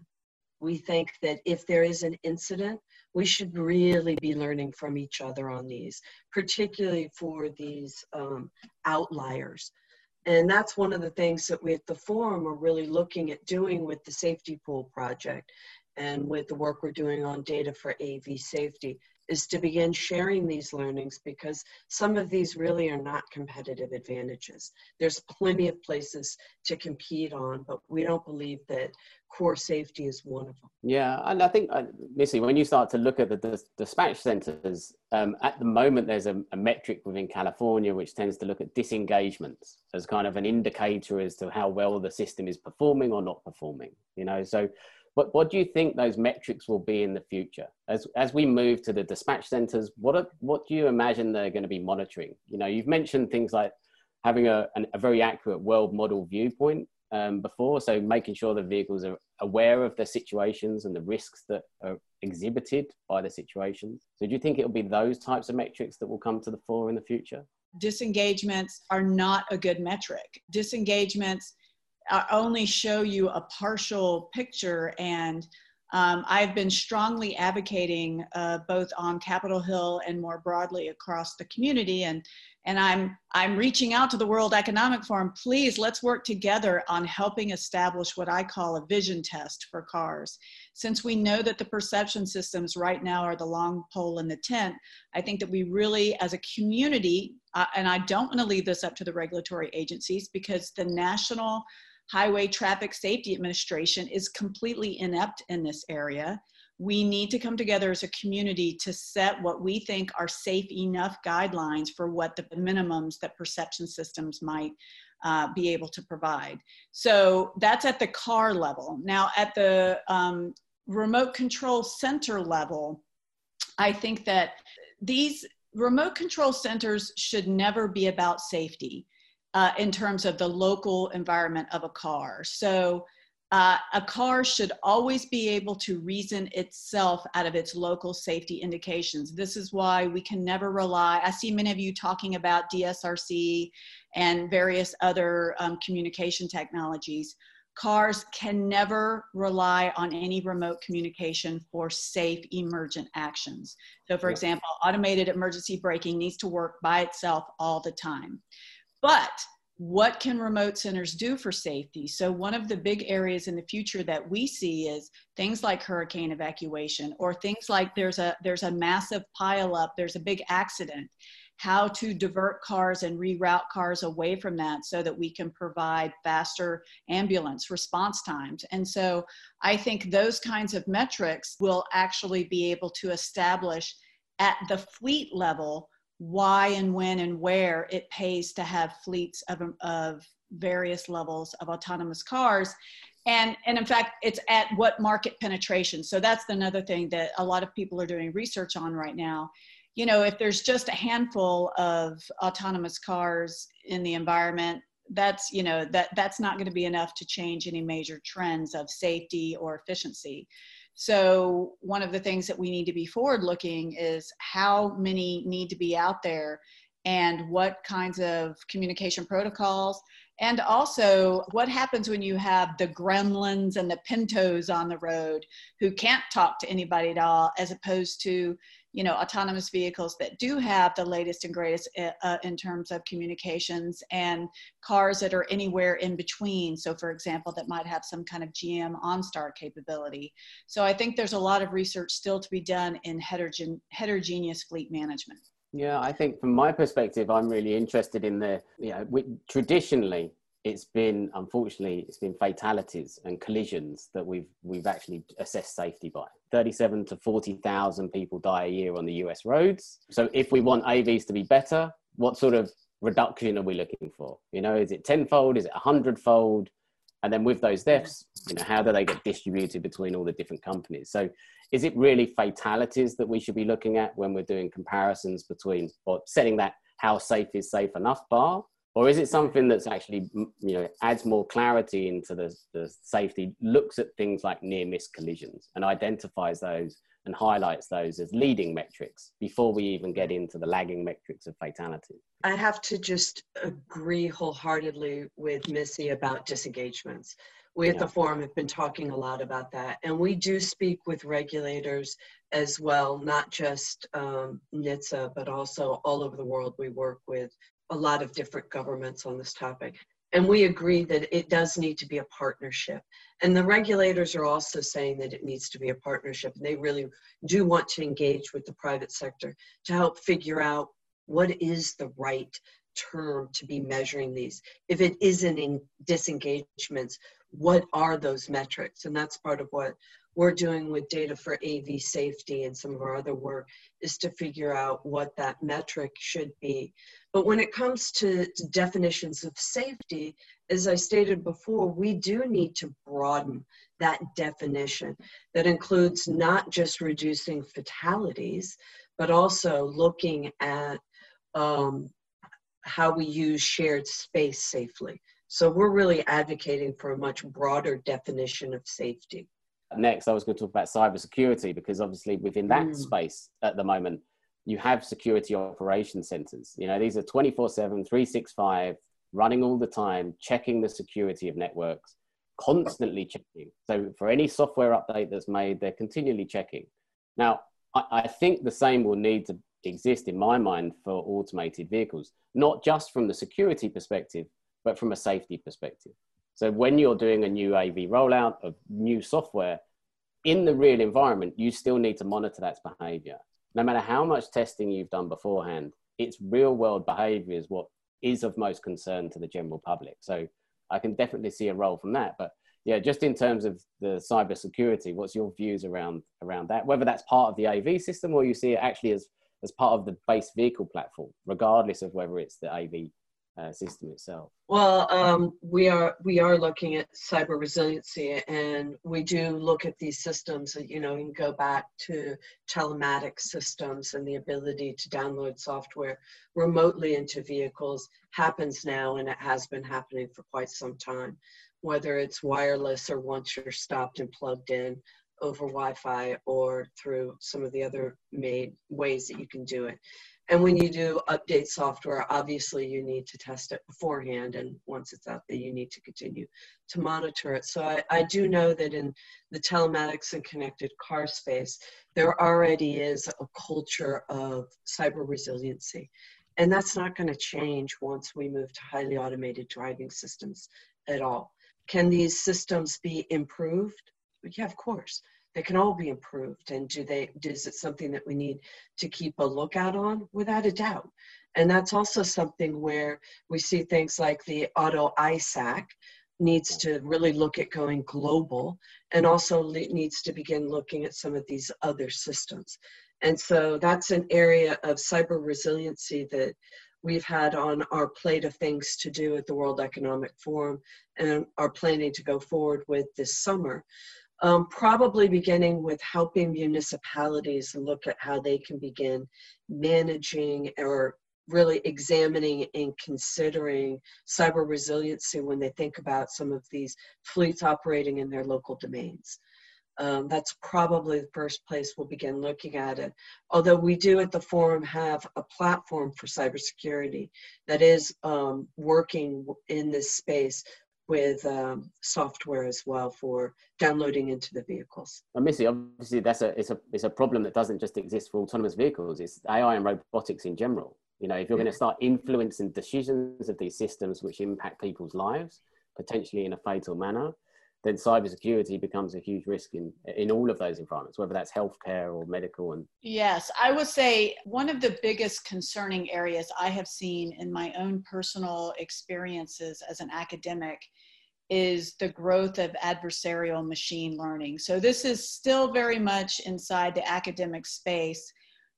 We think that if there is an incident, we should really be learning from each other on these, particularly for these um, outliers. And that's one of the things that we at the forum are really looking at doing with the safety pool project and with the work we're doing on data for AV safety is to begin sharing these learnings because some of these really are not competitive advantages. There's plenty of places to compete on, but we don't believe that core safety is one of them. Yeah, and I think, uh, Missy, when you start to look at the dis- dispatch centers, um, at the moment there's a, a, metric within California which tends to look at disengagements as kind of an indicator as to how well the system is performing or not performing. You know, so what, what do you think those metrics will be in the future as as we move to the dispatch centers? What are, what do you imagine they're going to be monitoring? You know, you've mentioned things like having a, an, a very accurate world model viewpoint um, before, so making sure the vehicles are aware of the situations and the risks that are exhibited by the situations. So, do you think it'll be those types of metrics that will come to the fore in the future? Disengagements are not a good metric. Disengagements only show you a partial picture and um, I've been strongly advocating uh, both on Capitol Hill and more broadly across the community, and and I'm I'm reaching out to the World Economic Forum. Please, let's work together on helping establish what I call a vision test for cars. Since we know that the perception systems right now are the long pole in the tent, I think that we really, as a community, uh, and I don't want to leave this up to the regulatory agencies because the national Highway Traffic Safety Administration is completely inept in this area. We need to come together as a community to set what we think are safe enough guidelines for what the minimums that perception systems might uh, be able to provide. So that's at the car level. Now, at the um, remote control center level, I think that these remote control centers should never be about safety uh, in terms of the local environment of a car. So uh, a car should always be able to reason itself out of its local safety indications. This is why we can never rely. I see many of you talking about DSRC and various other um, communication technologies. cars can never rely on any remote communication for safe emergent actions. So, for example, automated emergency braking needs to work by itself all the time. But what can remote centers do for safety? So, one of the big areas in the future that we see is things like hurricane evacuation or things like there's a there's a massive pileup, there's a big accident how to divert cars and reroute cars away from that so that we can provide faster ambulance response times. And so I think those kinds of metrics will actually be able to establish at the fleet level why and when and where it pays to have fleets of, of various levels of autonomous cars. And and in fact it's at what market penetration. So that's another thing that a lot of people are doing research on right now. You know, if there's just a handful of autonomous cars in the environment, that's you know that that's not going to be enough to change any major trends of safety or efficiency. So one of the things that we need to be forward looking is how many need to be out there and what kinds of communication protocols. And also what happens when you have the gremlins and the pintos on the road who can't talk to anybody at all as opposed to you know autonomous vehicles that do have the latest and greatest uh, uh, in terms of communications and cars that are anywhere in between. So for example that might have some kind of gm onstar capability. So i think there's a lot of research still to be done in heterogen- heterogeneous fleet management. Yeah i think from my perspective i'm really interested in the you know we, traditionally it's been unfortunately it's been fatalities and collisions that we've we've actually assessed safety by. 37 to 40,000 people die a year on the US roads. So if we want AVs to be better what sort of reduction are we looking for? You know is it tenfold? Is it a hundredfold? And then with those deaths you know how do they get distributed between all the different companies? So is it really fatalities that we should be looking at when we're doing comparisons between or setting that how safe is safe enough bar or is it something that's actually you know adds more clarity into the, the safety looks at things like near miss collisions and identifies those and highlights those as leading metrics before we even get into the lagging metrics of fatality? I have to just agree wholeheartedly with missy about disengagements. We at the forum have been talking a lot about that and we do speak with regulators as well not just um, NHTSA but also all over the world we work with a lot of different governments on this topic. And we agree that it does need to be a partnership. And the regulators are also saying that it needs to be a partnership. And they really do want to engage with the private sector to help figure out what is the right term to be measuring these. If it isn't in disengagements, what are those metrics? And that's part of what we're doing with data for AV safety and some of our other work is to figure out what that metric should be. But when it comes to, to definitions of safety, as I stated before, we do need to broaden that definition that includes not just reducing fatalities, but also looking at um, how we use shared space safely. So we're really advocating for a much broader definition of safety. Next, I was going to talk about cybersecurity because obviously within that mm. space at the moment, you have security operation centers. You know, these are 24 7, 365, running all the time, checking the security of networks, constantly checking. So for any software update that's made, they're continually checking. Now, I, I think the same will need to exist in my mind for automated vehicles, not just from the security perspective, but from a safety perspective. So when you're doing a new AV rollout of new software in the real environment, you still need to monitor that behavior no matter how much testing you've done beforehand, its real world behavior is what is of most concern to the general public. So I can definitely see a role from that. But yeah, just in terms of the cyber security, what's your views around around that? Whether that's part of the AV system or you see it actually as as part of the base vehicle platform, regardless of whether it's the AV uh, system itself? Well, um, we are we are looking at cyber resiliency, and we do look at these systems. You know, you go back to telematic systems and the ability to download software remotely into vehicles happens now, and it has been happening for quite some time. Whether it's wireless or once you're stopped and plugged in over Wi-Fi or through some of the other made ways that you can do it. And when you do update software, obviously you need to test it beforehand. And once it's out there, you need to continue to monitor it. So I, I do know that in the telematics and connected car space, there already is a culture of cyber resiliency. And that's not going to change once we move to highly automated driving systems at all. Can these systems be improved? Yeah, of course they can all be improved? And do they is it something that we need to keep a lookout on? Without a doubt. And that's also something where we see things like the auto ISAC needs to really look at going global and also needs to begin looking at some of these other systems. And so that's an area of cyber resiliency that we've had on our plate of things to do at the World Economic Forum and are planning to go forward with this summer um, probably beginning with helping municipalities look at how they can begin managing or really examining and considering cyber resiliency when they think about some of these fleets operating in their local domains. Um, that's probably the first place we'll begin looking at it. Although we do at the forum have a platform for cybersecurity that is um, working in this space with um, software as well for downloading into the vehicles. And Missy, obviously that's a it's a it's a problem that doesn't just exist for autonomous vehicles. It's AI and robotics in general. You know, if you're yeah. going to start influencing decisions of these systems which impact people's lives potentially in a fatal manner, then cybersecurity becomes a huge risk in in all of those environments, whether that's healthcare or medical. And yes, I would say one of the biggest concerning areas I have seen in my own personal experiences as an academic is the growth of adversarial machine learning. So this is still very much inside the academic space,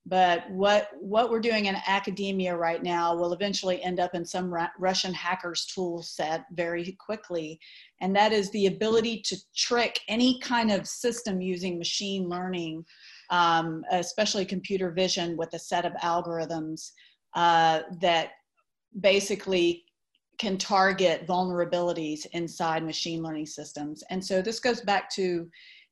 but what what we're doing in academia right now will eventually end up in some Russian hackers tool set very quickly, and that is the ability to trick any kind of system using machine learning, um, especially computer vision, with a set of algorithms uh, that basically can target vulnerabilities inside machine learning systems. And so this goes back to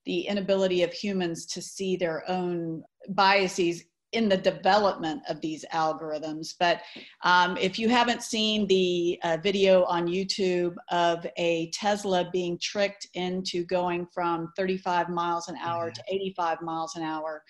the inability of humans to see their own biases in the development of these algorithms. But um, if you haven't seen the uh, video on YouTube of a Tesla being tricked into going from 35 miles an hour mm-hmm. to 85 miles an hour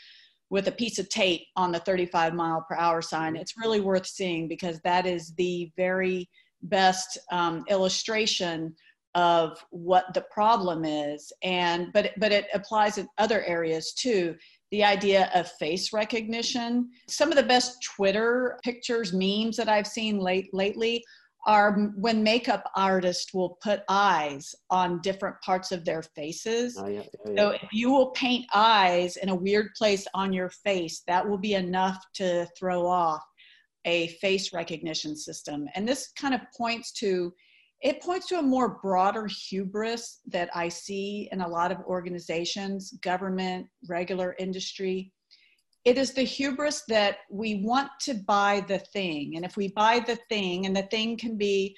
with a piece of tape on the 35 mile per hour sign, it's really worth seeing because that is the very best um, illustration of what the problem is and but but it applies in other areas too the idea of face recognition some of the best twitter pictures memes that i've seen late lately are when makeup artists will put eyes on different parts of their faces. Oh, yeah, yeah, yeah. So if you will paint eyes in a weird place on your face, that will be enough to throw off a face recognition system. And this kind of points to it points to a more broader hubris that I see in a lot of organizations, government, regular industry. It is the hubris that we want to buy the thing. And if we buy the thing, and the thing can be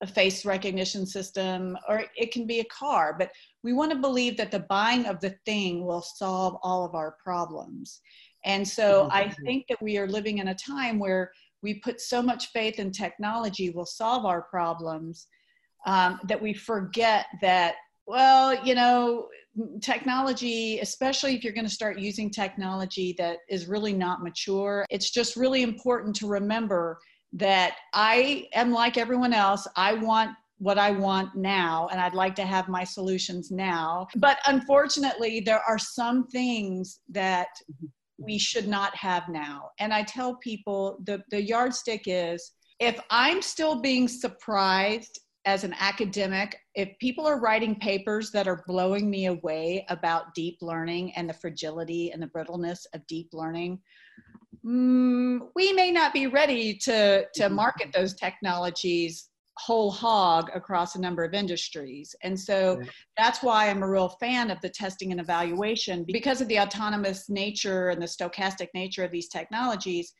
a face recognition system or it can be a car, but we want to believe that the buying of the thing will solve all of our problems. And so mm-hmm. I think that we are living in a time where we put so much faith in technology will solve our problems um, that we forget that, well, you know, technology, especially if you're going to start using technology that is really not mature, it's just really important to remember that I am like everyone else. I want what I want now, and I'd like to have my solutions now. But unfortunately, there are some things that we should not have now. And I tell people the, the yardstick is if I'm still being surprised as an academic, if people are writing papers that are blowing me away about deep learning and the fragility and the brittleness of deep learning, mm, we may not be ready to, to market those technologies whole hog across a number of industries. And so that's why I'm a real fan of the testing and evaluation because of the autonomous nature and the stochastic nature of these technologies.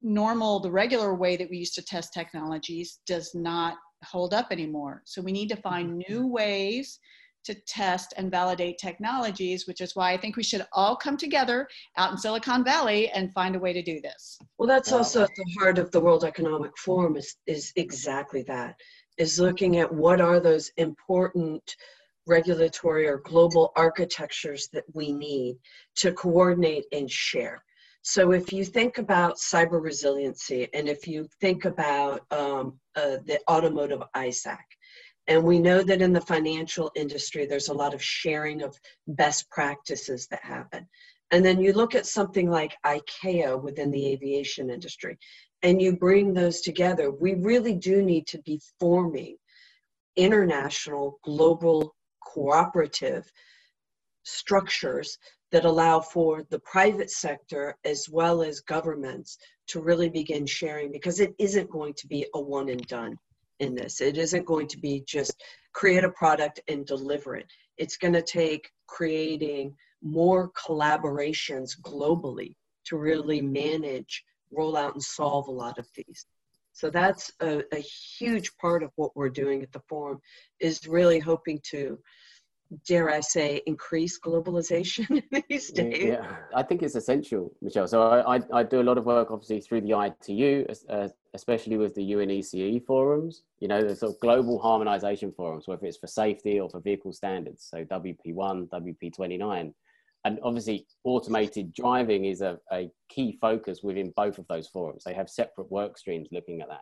Normal, the regular way that we used to test technologies does not hold up anymore. So we need to find mm-hmm. new ways to test and validate technologies, which is why I think we should all come together out in Silicon Valley and find a way to do this. Well, that's also at the heart of the World Economic Forum is, is exactly that, is looking at what are those important regulatory or global architectures that we need to coordinate and share. So if you think about cyber resiliency and if you think about um, uh, the automotive ISAC, and we know that in the financial industry, there's a lot of sharing of best practices that happen. And then you look at something like ICAO within the aviation industry, and you bring those together. We really do need to be forming international, global, cooperative structures that allow for the private sector as well as governments to really begin sharing because it isn't going to be a one and done in this. It isn't going to be just create a product and deliver it. It's going to take creating more collaborations globally to really manage, roll out, and solve a lot of these. So that's a, a huge part of what we're doing at the forum is really hoping to dare I say, increase globalization (laughs) these days? Yeah, I think it's essential, Michelle. So I, I, I do a lot of work, obviously, through the ITU, uh, especially with the UNECE forums. You know, the sort of global harmonization forums, whether it's for safety or for vehicle standards. So WP1, WP29. And obviously, automated driving is a, a key focus within both of those forums. They have separate work streams looking at that.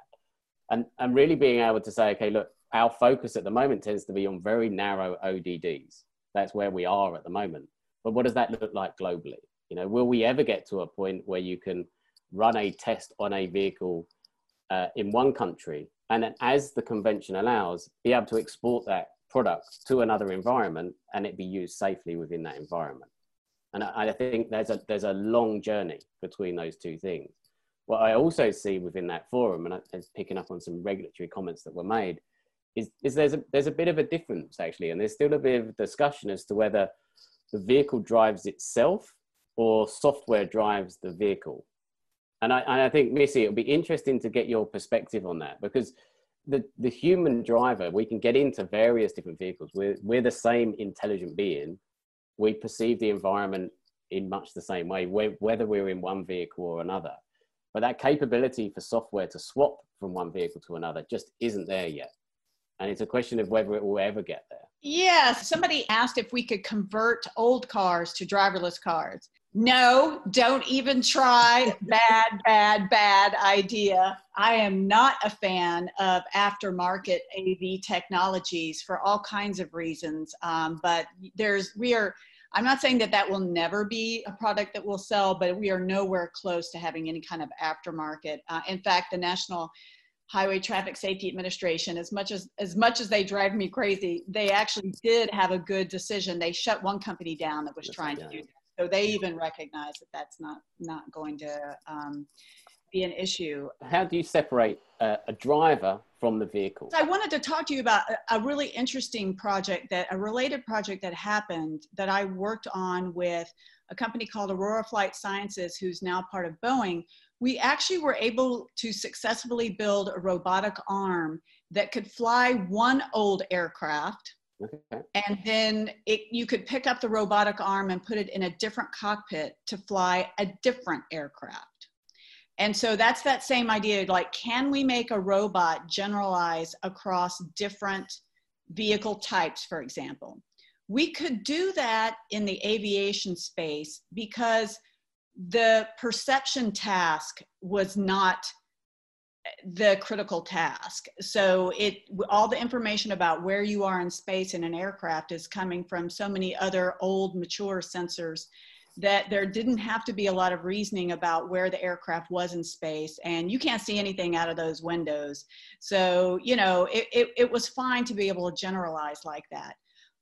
And, and really being able to say, okay, look, our focus at the moment tends to be on very narrow ODDs. That's where we are at the moment. But what does that look like globally? You know, will we ever get to a point where you can run a test on a vehicle uh, in one country and then, as the convention allows, be able to export that product to another environment and it be used safely within that environment? And I, think there's a there's a long journey between those two things. What I also see within that forum, and I, picking up on some regulatory comments that were made, is, is there's a there's a bit of a difference actually, and there's still a bit of discussion as to whether the vehicle drives itself or software drives the vehicle. And I, and I think Missy, it'll be interesting to get your perspective on that because the, the human driver, we can get into various different vehicles. We're, we're the same intelligent being. We perceive the environment in much the same way, whether we're in one vehicle or another. But that capability for software to swap from one vehicle to another just isn't there yet. And it's a question of whether it will ever get there. Yeah, somebody asked if we could convert old cars to driverless cars. No, don't even try. (laughs) bad, bad, bad idea. I am not a fan of aftermarket AV technologies for all kinds of reasons. Um, but there's, we are, I'm not saying that that will never be a product that will sell, but we are nowhere close to having any kind of aftermarket. Uh, in fact, the National Highway Traffic Safety Administration, as much as as much as they drive me crazy, they actually did have a good decision. They shut one company down that was trying to do that. So they even recognize that that's not not going to um, be an issue. How do you separate a, a driver from the vehicle? So I wanted to talk to you about a, a really interesting project that a related project that happened that I worked on with a company called Aurora Flight Sciences, who's now part of Boeing, we actually were able to successfully build a robotic arm that could fly one old aircraft. Okay. And then it, you could pick up the robotic arm and put it in a different cockpit to fly a different aircraft. And so that's that same idea like, can we make a robot generalize across different vehicle types, for example? We could do that in the aviation space because the perception task was not the critical task. So it all the information about where you are in space in an aircraft is coming from so many other old mature sensors that there didn't have to be a lot of reasoning about where the aircraft was in space and you can't see anything out of those windows. So, you know, it, it, it was fine to be able to generalize like that.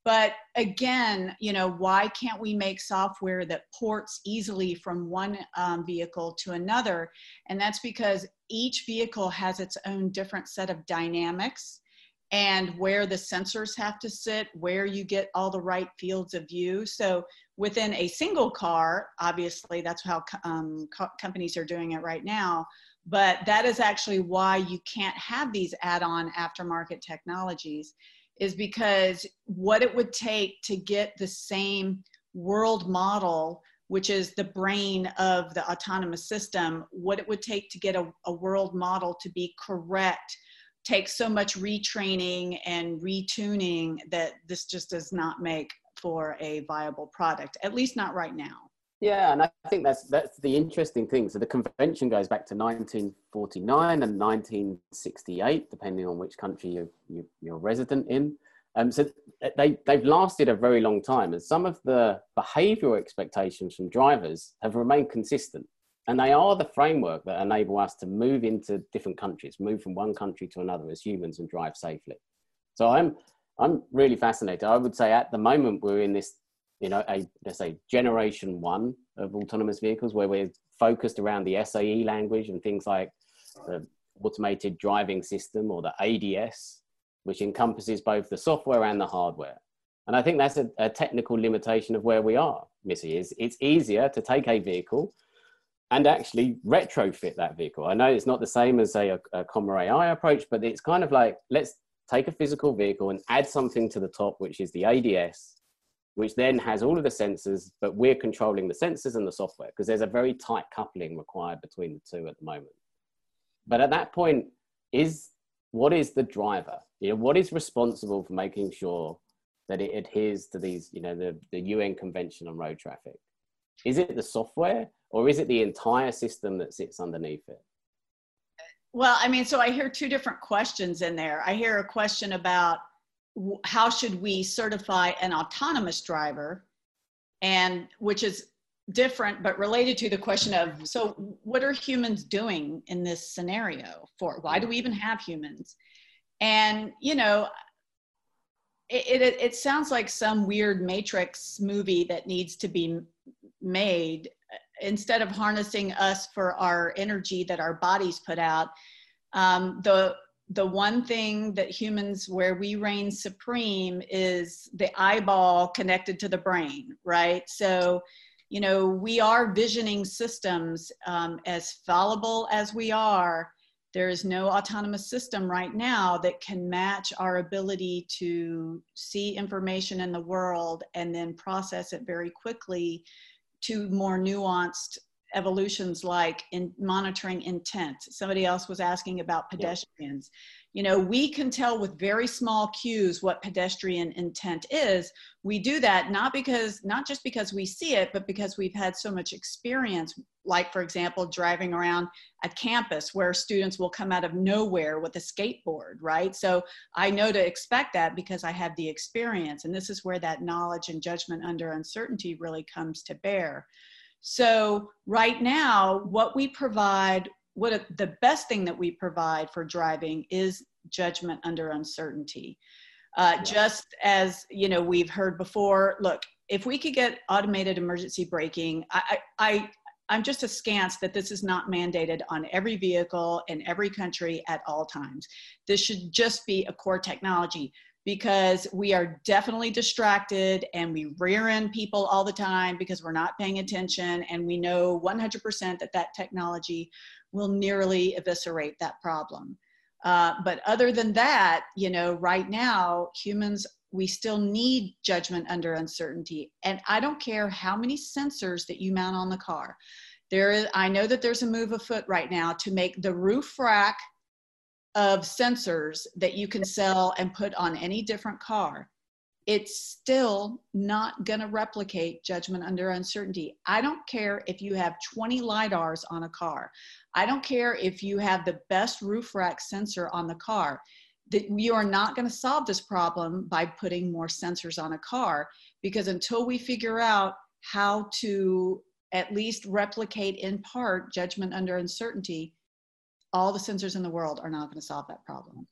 But again, you know, why can't we make software that ports easily from one um, vehicle to another? And that's because each vehicle has its own different set of dynamics and where the sensors have to sit, where you get all the right fields of view. So within a single car, obviously that's how um, co companies are doing it right now. But that is actually why you can't have these add-on aftermarket technologies is because what it would take to get the same world model which is the brain of the autonomous system what it would take to get a, a world model to be correct takes so much retraining and retuning that this just does not make for a viable product at least not right now yeah, and I think that's that's the interesting thing. So the convention goes back to 1949 and 1968, depending on which country you, you you're resident in. Um, so they they've lasted a very long time, and some of the behavioural expectations from drivers have remained consistent, and they are the framework that enable us to move into different countries, move from one country to another as humans, and drive safely. So I'm I'm really fascinated. I would say at the moment we're in this you know, a let's say generation one of autonomous vehicles where we're focused around the SAE language and things like the automated driving system or the ADS, which encompasses both the software and the hardware. And I think that's a, a technical limitation of where we are, Missy, is it's easier to take a vehicle and actually retrofit that vehicle. I know it's not the same as say a, a Comma AI approach, but it's kind of like, let's take a physical vehicle and add something to the top, which is the ADS, which then has all of the sensors, but we're controlling the sensors and the software because there's a very tight coupling required between the two at the moment. But at that point, is what is the driver? You know, what is responsible for making sure that it adheres to these, you know, the, the UN Convention on Road Traffic? Is it the software or is it the entire system that sits underneath it? Well, I mean, so I hear two different questions in there. I hear a question about how should we certify an autonomous driver? And which is different but related to the question of so what are humans doing in this scenario for why do we even have humans? And you know it, it, it sounds like some weird matrix movie that needs to be made instead of harnessing us for our energy that our bodies put out um, the the one thing that humans where we reign supreme is the eyeball connected to the brain right? So you know we are visioning systems um, as fallible as we are there is no autonomous system right now that can match our ability to see information in the world and then process it very quickly to more nuanced evolutions like in monitoring intent. Somebody else was asking about pedestrians. Yeah. You know, we can tell with very small cues what pedestrian intent is. We do that not because, not just because we see it, but because we've had so much experience. Like, for example, driving around a campus where students will come out of nowhere with a skateboard, right? So I know to expect that because I have the experience. And this is where that knowledge and judgment under uncertainty really comes to bear. So right now, what we provide, what the best thing that we provide for driving is judgment under uncertainty. Uh, Just as you know, we've heard before. Look, if we could get automated emergency braking, I, I, I'm just askance that this is not mandated on every vehicle in every country at all times. This should just be a core technology because we are definitely distracted and we rear end people all the time because we're not paying attention. And we know 100% that that technology will nearly eviscerate that problem. Uh, but other than that you know right now humans we still need judgment under uncertainty. And i don't care how many sensors that you mount on the car. There is i know that there's a move afoot right now to make the roof rack of sensors that you can sell and put on any different car, it's still not going to replicate judgment under uncertainty. I don't care if you have 20 LIDARs on a car. I don't care if you have the best roof rack sensor on the car. That you are not going to solve this problem by putting more sensors on a car because until we figure out how to at least replicate in part judgment under uncertainty, all the sensors in the world are not going to solve that problem.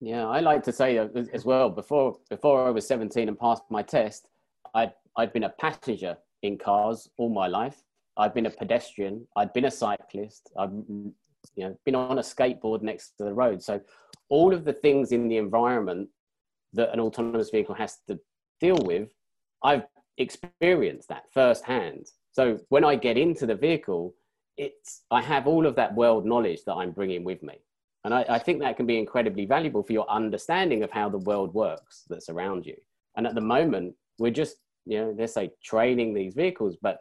Yeah, I like to say as well. Before before I was 17 and passed my test, I'd I'd been a passenger in cars all my life. I'd been a pedestrian. I'd been a cyclist. I've you know been on a skateboard next to the road. So all of the things in the environment that an autonomous vehicle has to deal with, I've experienced that firsthand. So when I get into the vehicle, it's I have all of that world knowledge that I'm bringing with me. And I, I think that can be incredibly valuable for your understanding of how the world works that's around you. And at the moment, we're just, you know, let's say training these vehicles, but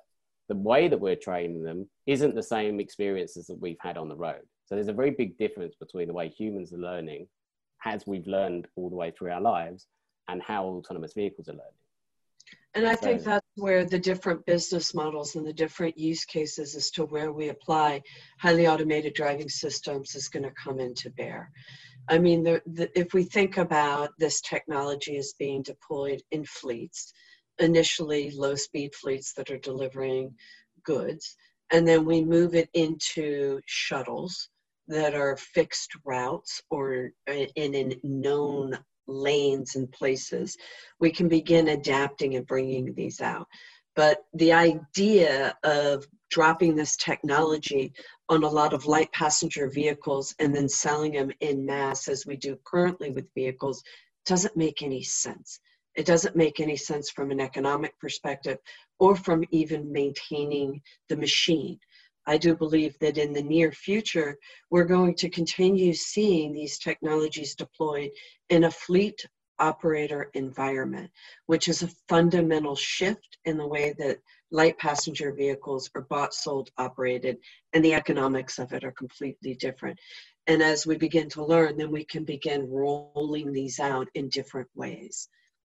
the way that we're training them isn't the same experiences that we've had on the road. So there's a very big difference between the way humans are learning, as we've learned all the way through our lives, and how autonomous vehicles are learning. And I think that's where the different business models and the different use cases as to where we apply highly automated driving systems is going to come into bear. I mean, the, the, if we think about this technology as being deployed in fleets, initially low speed fleets that are delivering goods, and then we move it into shuttles that are fixed routes or uh, in a known lanes and places, we can begin adapting and bringing these out. But the idea of dropping this technology on a lot of light passenger vehicles and then selling them in mass as we do currently with vehicles doesn't make any sense. It doesn't make any sense from an economic perspective or from even maintaining the machine. I do believe that in the near future, we're going to continue seeing these technologies deployed in a fleet operator environment, which is a fundamental shift in the way that light passenger vehicles are bought, sold, operated, and the economics of it are completely different. And as we begin to learn, then we can begin rolling these out in different ways.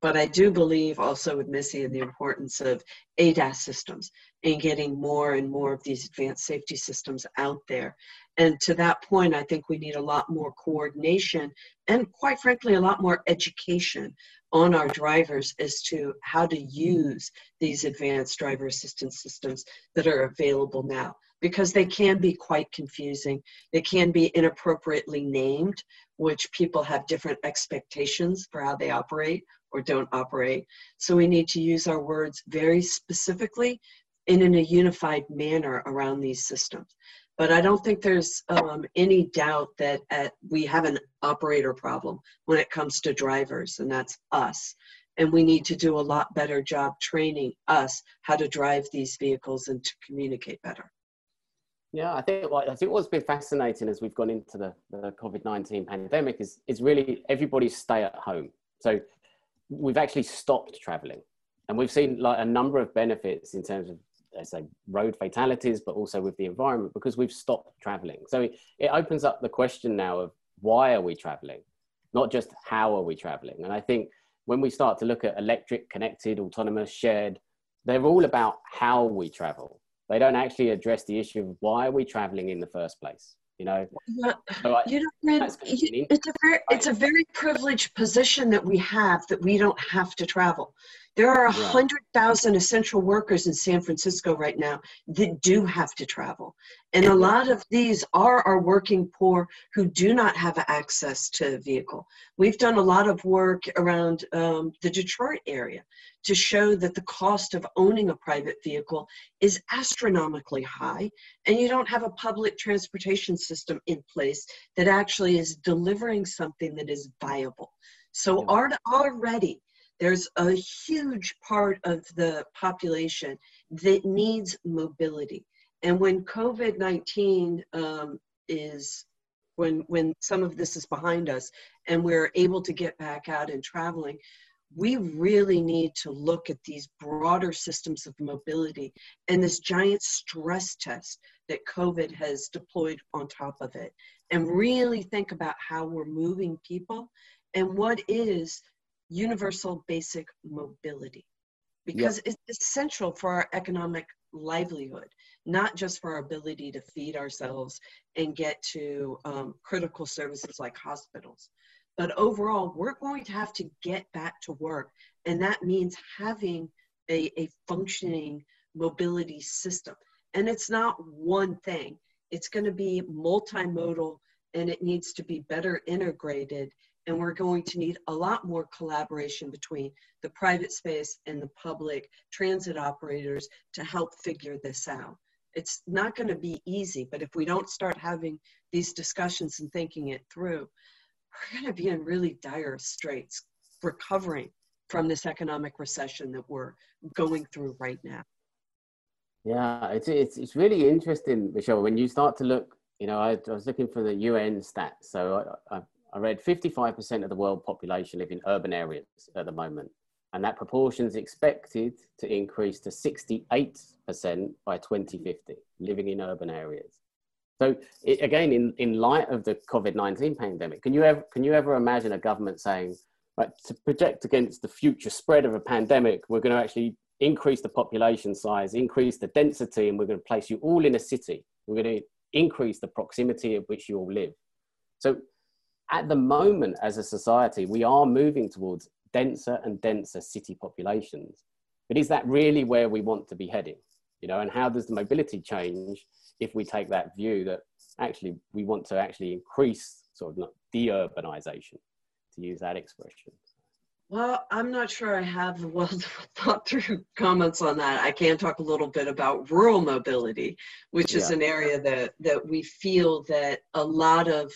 But I do believe also with Missy in the importance of ADAS systems and getting more and more of these advanced safety systems out there. And to that point, I think we need a lot more coordination and, quite frankly, a lot more education on our drivers as to how to use these advanced driver assistance systems that are available now because they can be quite confusing. They can be inappropriately named, which people have different expectations for how they operate or don't operate. So we need to use our words very specifically and in a unified manner around these systems. But I don't think there's um, any doubt that at, we have an operator problem when it comes to drivers, and that's us. And we need to do a lot better job training us how to drive these vehicles and to communicate better. Yeah, I think I think what's been fascinating as we've gone into the, the COVID nineteen pandemic is is really everybody stay at home. So we've actually stopped traveling, and we've seen like a number of benefits in terms of let's say road fatalities, but also with the environment because we've stopped traveling. So it, it opens up the question now of why are we traveling, not just how are we traveling. And I think when we start to look at electric, connected, autonomous, shared, they're all about how we travel. They don't actually address the issue of why are we traveling in the first place you know? So I, you know it's a very it's a very privileged position that we have that we don't have to travel there are a hundred thousand essential workers in san francisco right now that do have to travel. And a lot of these are our working poor who do not have access to a vehicle. We've done a lot of work around um, the detroit area to show that the cost of owning a private vehicle is astronomically high, and you don't have a public transportation system in place that actually is delivering something that is viable. So, are already, there's a huge part of the population that needs mobility. And when COVID 19 um, is when when some of this is behind us and we're able to get back out and traveling we really need to look at these broader systems of mobility and this giant stress test that COVID has deployed on top of it, and really think about how we're moving people and what is universal basic mobility. Because yep. it's essential for our economic livelihood, not just for our ability to feed ourselves and get to um, critical services like hospitals. But overall, we're going to have to get back to work. And that means having a, a functioning mobility system. And it's not one thing, it's going to be multimodal and it needs to be better integrated. And we're going to need a lot more collaboration between the private space and the public transit operators to help figure this out. It's not going to be easy, but if we don't start having these discussions and thinking it through, we're going to be in really dire straits recovering from this economic recession that we're going through right now. Yeah, it's, it's, it's really interesting, Michelle, when you start to look you know, I, I, was looking for the UN stats. So I, I, I read 55% of the world population live in urban areas at the moment. And that proportion is expected to increase to 68% by 2050, living in urban areas. So it, again, in, in light of the COVID-19 pandemic, can you ever, can you ever imagine a government saying, right, to project against the future spread of a pandemic, we're going to actually increase the population size, increase the density, and we're going to place you all in a city. We're going to increase the proximity at which you all live. So at the moment, as a society, we are moving towards denser and denser city populations. But is that really where we want to be heading? You know, and how does the mobility change if we take that view that actually we want to actually increase sort of de-urbanization, to use that expression? Well, I'm not sure I have the well (laughs) thought through comments on that. I can talk a little bit about rural mobility, which yeah. is an area that, that we feel that a lot of,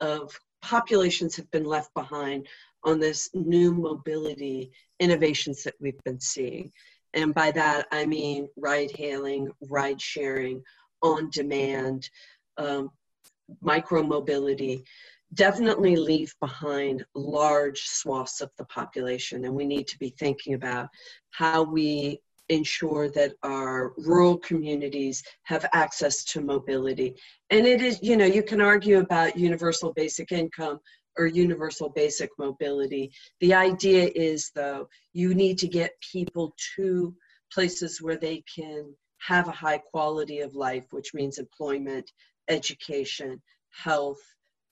of populations have been left behind on this new mobility innovations that we've been seeing. And by that, I mean ride hailing, ride sharing, on demand, um, micro mobility definitely leave behind large swaths of the population. And we need to be thinking about how we ensure that our rural communities have access to mobility. And it is, you know, you can argue about universal basic income or universal basic mobility. The idea is, though, you need to get people to places where they can have a high quality of life, which means employment, education, health,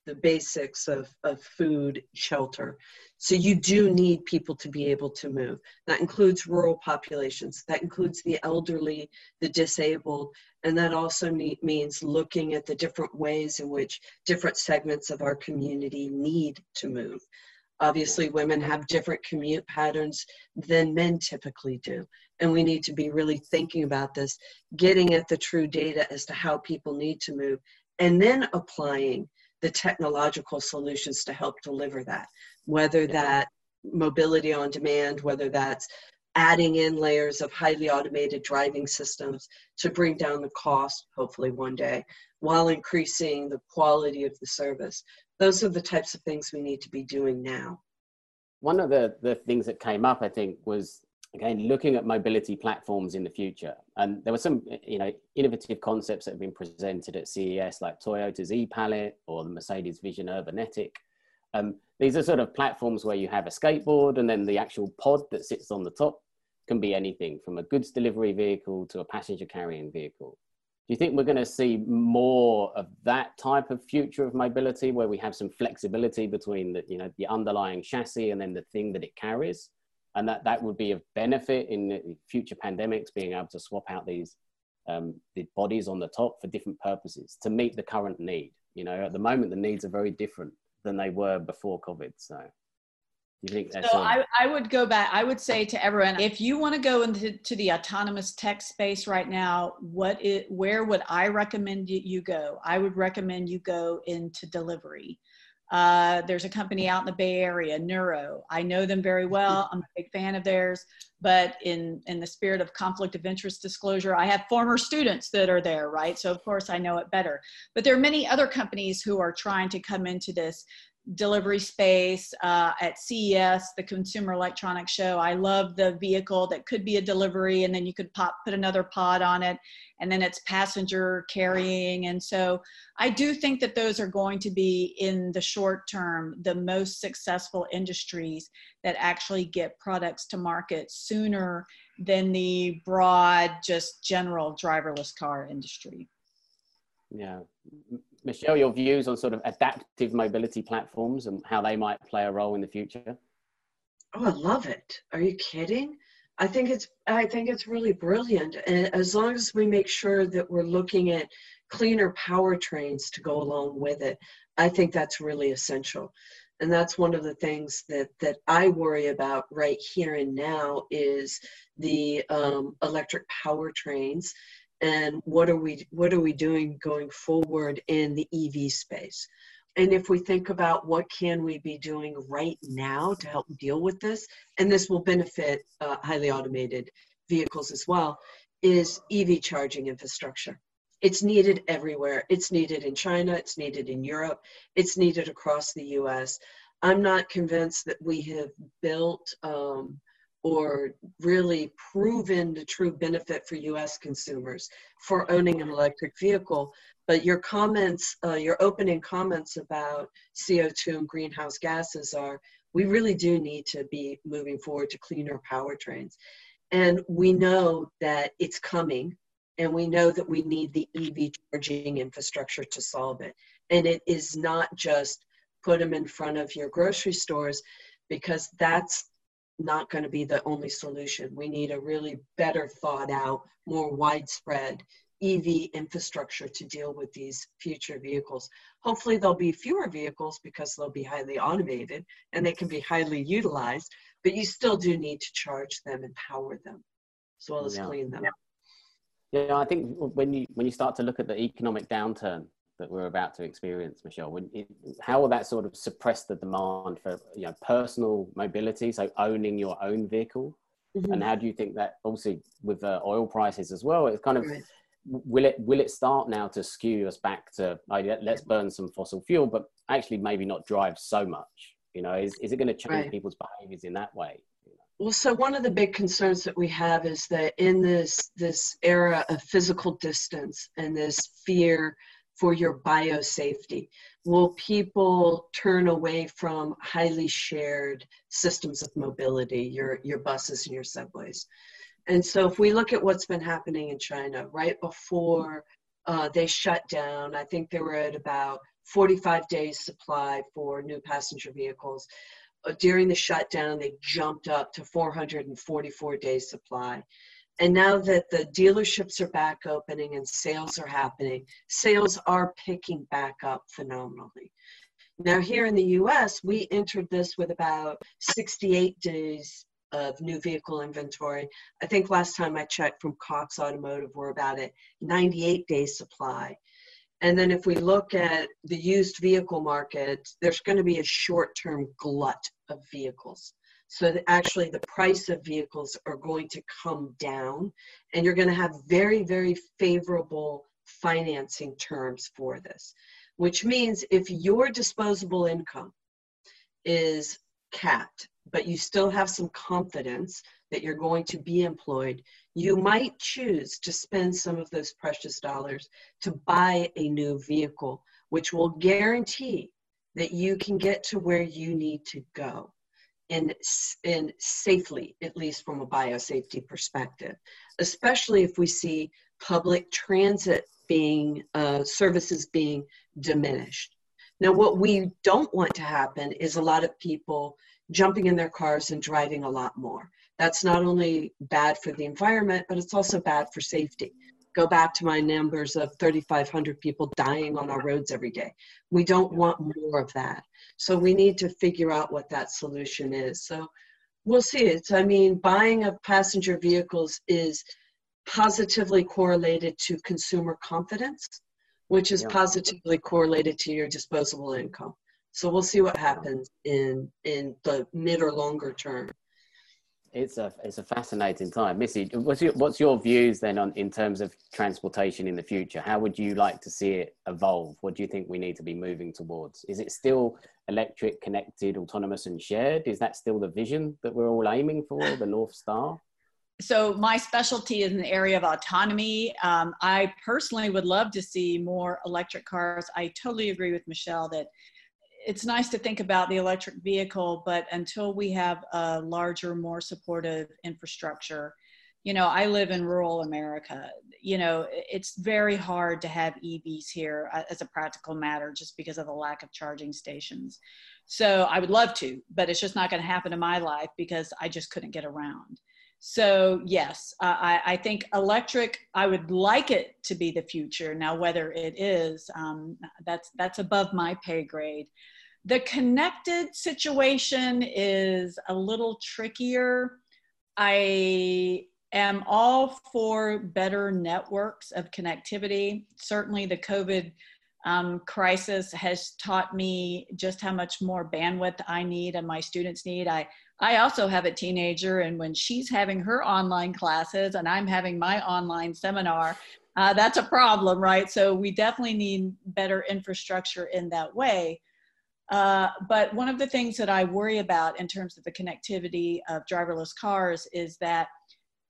the basics of, of food, shelter. So you do need people to be able to move. That includes rural populations, that includes the elderly, the disabled, and that also need, means looking at the different ways in which different segments of our community need to move. Obviously, women have different commute patterns than men typically do. And we need to be really thinking about this, getting at the true data as to how people need to move, and then applying the technological solutions to help deliver that, whether that mobility on demand, whether that's adding in layers of highly automated driving systems to bring down the cost, hopefully one day, while increasing the quality of the service. Those are the types of things we need to be doing now. One of the, the things that came up, I think, was again looking at mobility platforms in the future. And there were some you know innovative concepts that have been presented at ces like toyota's e-palette or the mercedes vision urbanetic. Um, these are sort of platforms where you have a skateboard and then the actual pod that sits on the top can be anything from a goods delivery vehicle to a passenger carrying vehicle. Do you think we're going to see more of that type of future of mobility where we have some flexibility between the you know the underlying chassis and then the thing that it carries and that that would be of benefit in future pandemics being able to swap out these um, the bodies on the top for different purposes to meet the current need. You know at the moment the needs are very different than they were before covid so. You think that's so I, I would go back i would say to everyone if you want to go into to the autonomous tech space right now what it where would i recommend you go? I would recommend you go into delivery uh, there's a company out in the Bay Area, Nuro. I know them very well. I'm a big fan of theirs. But in, in the spirit of conflict of interest disclosure, I have former students that are there, right? So, of course, I know it better. But there are many other companies who are trying to come into this delivery space uh, at CES, the Consumer Electronics Show. I love the vehicle that could be a delivery, and then you could pop put another pod on it, and then it's passenger carrying. And so I do think that those are going to be in the short term the most successful industries that actually get products to market sooner than the broad, just general driverless car industry. Yeah, Michelle, your views on sort of adaptive mobility platforms and how they might play a role in the future? Oh, I love it. Are you kidding? I think it's I think it's really brilliant. And as long as we make sure that we're looking at cleaner powertrains to go along with it, I think that's really essential. And that's one of the things that that I worry about right here and now is the um, electric powertrains and what are we what are we doing going forward in the EV space and if we think about what can we be doing right now to help deal with this and this will benefit uh, highly automated vehicles as well is EV charging infrastructure It's needed everywhere. It's needed in China, it's needed in Europe, it's needed across the US. I'm not convinced that we have built um, or really proven the true benefit for US consumers for owning an electric vehicle. But your comments, uh, your opening comments about CO2 and greenhouse gases are we really do need to be moving forward to cleaner powertrains. And we know that it's coming, and we know that we need the EV charging infrastructure to solve it. And it is not just put them in front of your grocery stores because that's not going to be the only solution. We need a really better thought out, more widespread EV infrastructure to deal with these future vehicles. Hopefully, there'll be fewer vehicles because they'll be highly automated and they can be highly utilized, but you still do need to charge them and power them as well as yeah. clean them. Yeah, I think when you when you start to look at the economic downturn that we're about to experience, Michelle, it, how will that sort of suppress the demand for you know personal mobility, so owning your own vehicle, mm-hmm. and how do you think that also with uh, oil prices as well? It's kind of right will it will it start now to skew us back to let's burn some fossil fuel but actually maybe not drive so much you know is, is it going to change right. people's behaviors in that way well so one of the big concerns that we have is that in this this era of physical distance and this fear for your biosafety will people turn away from highly shared systems of mobility your your buses and your subways and so if we look at what's been happening in China right before uh, they shut down, I think they were at about 45 days supply for new passenger vehicles. Uh, during the shutdown, they jumped up to 444 days supply. And now that the dealerships are back opening and sales are happening, sales are picking back up phenomenally. Now, here in the US, we entered this with about 68 days of new vehicle inventory. I think last time I checked from Cox Automotive, we're about at 98 days supply. And then if we look at the used vehicle market, there's going to be a short term glut of vehicles. So actually, the price of vehicles are going to come down, and you're going to have very, very favorable financing terms for this, which means if your disposable income is capped but you still have some confidence that you're going to be employed, you might choose to spend some of those precious dollars to buy a new vehicle, which will guarantee that you can get to where you need to go and, and safely, at least from a biosafety perspective, especially if we see public transit being, uh, services being diminished. Now, what we don't want to happen is a lot of people jumping in their cars and driving a lot more. That's not only bad for the environment, but it's also bad for safety. Go back to my numbers of 3,500 people dying on our roads every day. We don't want more of that. So we need to figure out what that solution is. So we'll see. It's, I mean, buying of passenger vehicles is positively correlated to consumer confidence, which is positively correlated to your disposable income. So we'll see what happens in in the mid or longer term. It's a it's a fascinating time, Missy. What's your what's your views then on in terms of transportation in the future? How would you like to see it evolve? What do you think we need to be moving towards? Is it still electric, connected, autonomous, and shared? Is that still the vision that we're all aiming for, the North Star? so my specialty is in the area of autonomy. Um, I personally would love to see more electric cars. I totally agree with Michelle that it's nice to think about the electric vehicle, but until we have a larger, more supportive infrastructure, you know, I live in rural America. You know, it's very hard to have EVs here uh, as a practical matter just because of the lack of charging stations. So I would love to, but it's just not going to happen in my life because I just couldn't get around. So yes, I, I, think electric. I would like it to be the future. Now, whether it is, um, that's that's above my pay grade. The connected situation is a little trickier. I am all for better networks of connectivity. Certainly, the COVID um, crisis has taught me just how much more bandwidth I need and my students need. I I also have a teenager, and when she's having her online classes and I'm having my online seminar, uh, that's a problem, right? So we definitely need better infrastructure in that way. Uh, but one of the things that I worry about in terms of the connectivity of driverless cars is that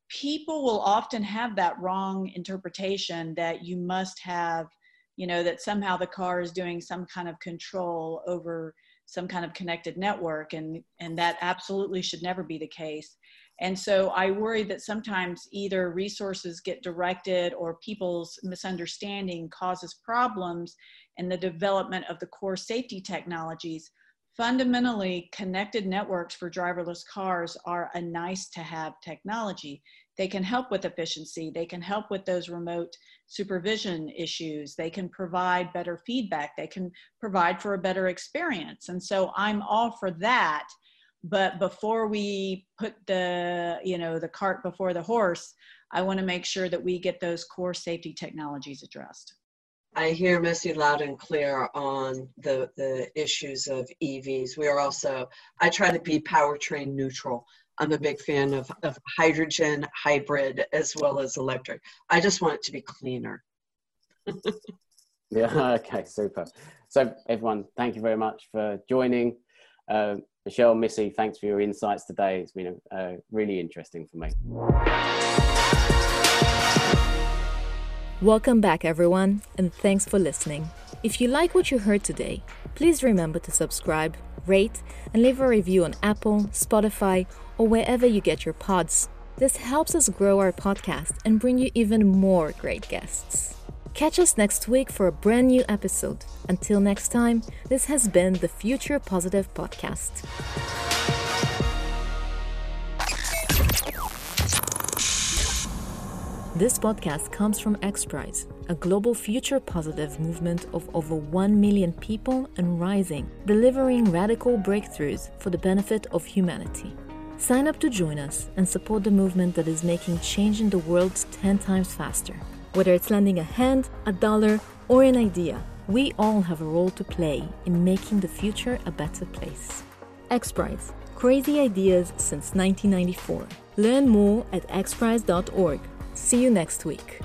people will often have that wrong interpretation that you must have, you know, that somehow the car is doing some kind of control over some kind of connected network, and and that absolutely should never be the case. And so I worry that sometimes either resources get directed or people's misunderstanding causes problems in the development of the core safety technologies. Fundamentally, connected networks for driverless cars are a nice to have technology. They can help with efficiency. They can help with those remote supervision issues. They can provide better feedback. They can provide for a better experience. And so I'm all for that but before we put the you know the cart before the horse i want to make sure that we get those core safety technologies addressed i hear missy loud and clear on the the issues of evs we are also i try to be powertrain neutral. I'm a big fan of, of hydrogen hybrid as well as electric. I just want it to be cleaner. (laughs) Yeah okay super. So everyone thank you very much for joining. Uh, Michelle, Missy, thanks for your insights today. It's been uh, really interesting for me. Welcome back, everyone, and thanks for listening. If you like what you heard today, please remember to subscribe, rate, and leave a review on Apple, Spotify, or wherever you get your pods. This helps us grow our podcast and bring you even more great guests. Catch us next week for a brand new episode. Until next time, this has been the Future Positive Podcast. This podcast comes from XPRIZE, a global future positive movement of over 1 million people and rising, delivering radical breakthroughs for the benefit of humanity. Sign up to join us and support the movement that is making change in the world 10 times faster. Whether it's lending a hand, a dollar, or an idea, we all have a role to play in making the future a better place. XPRIZE Crazy Ideas since 1994. Learn more at xprize.org. See you next week.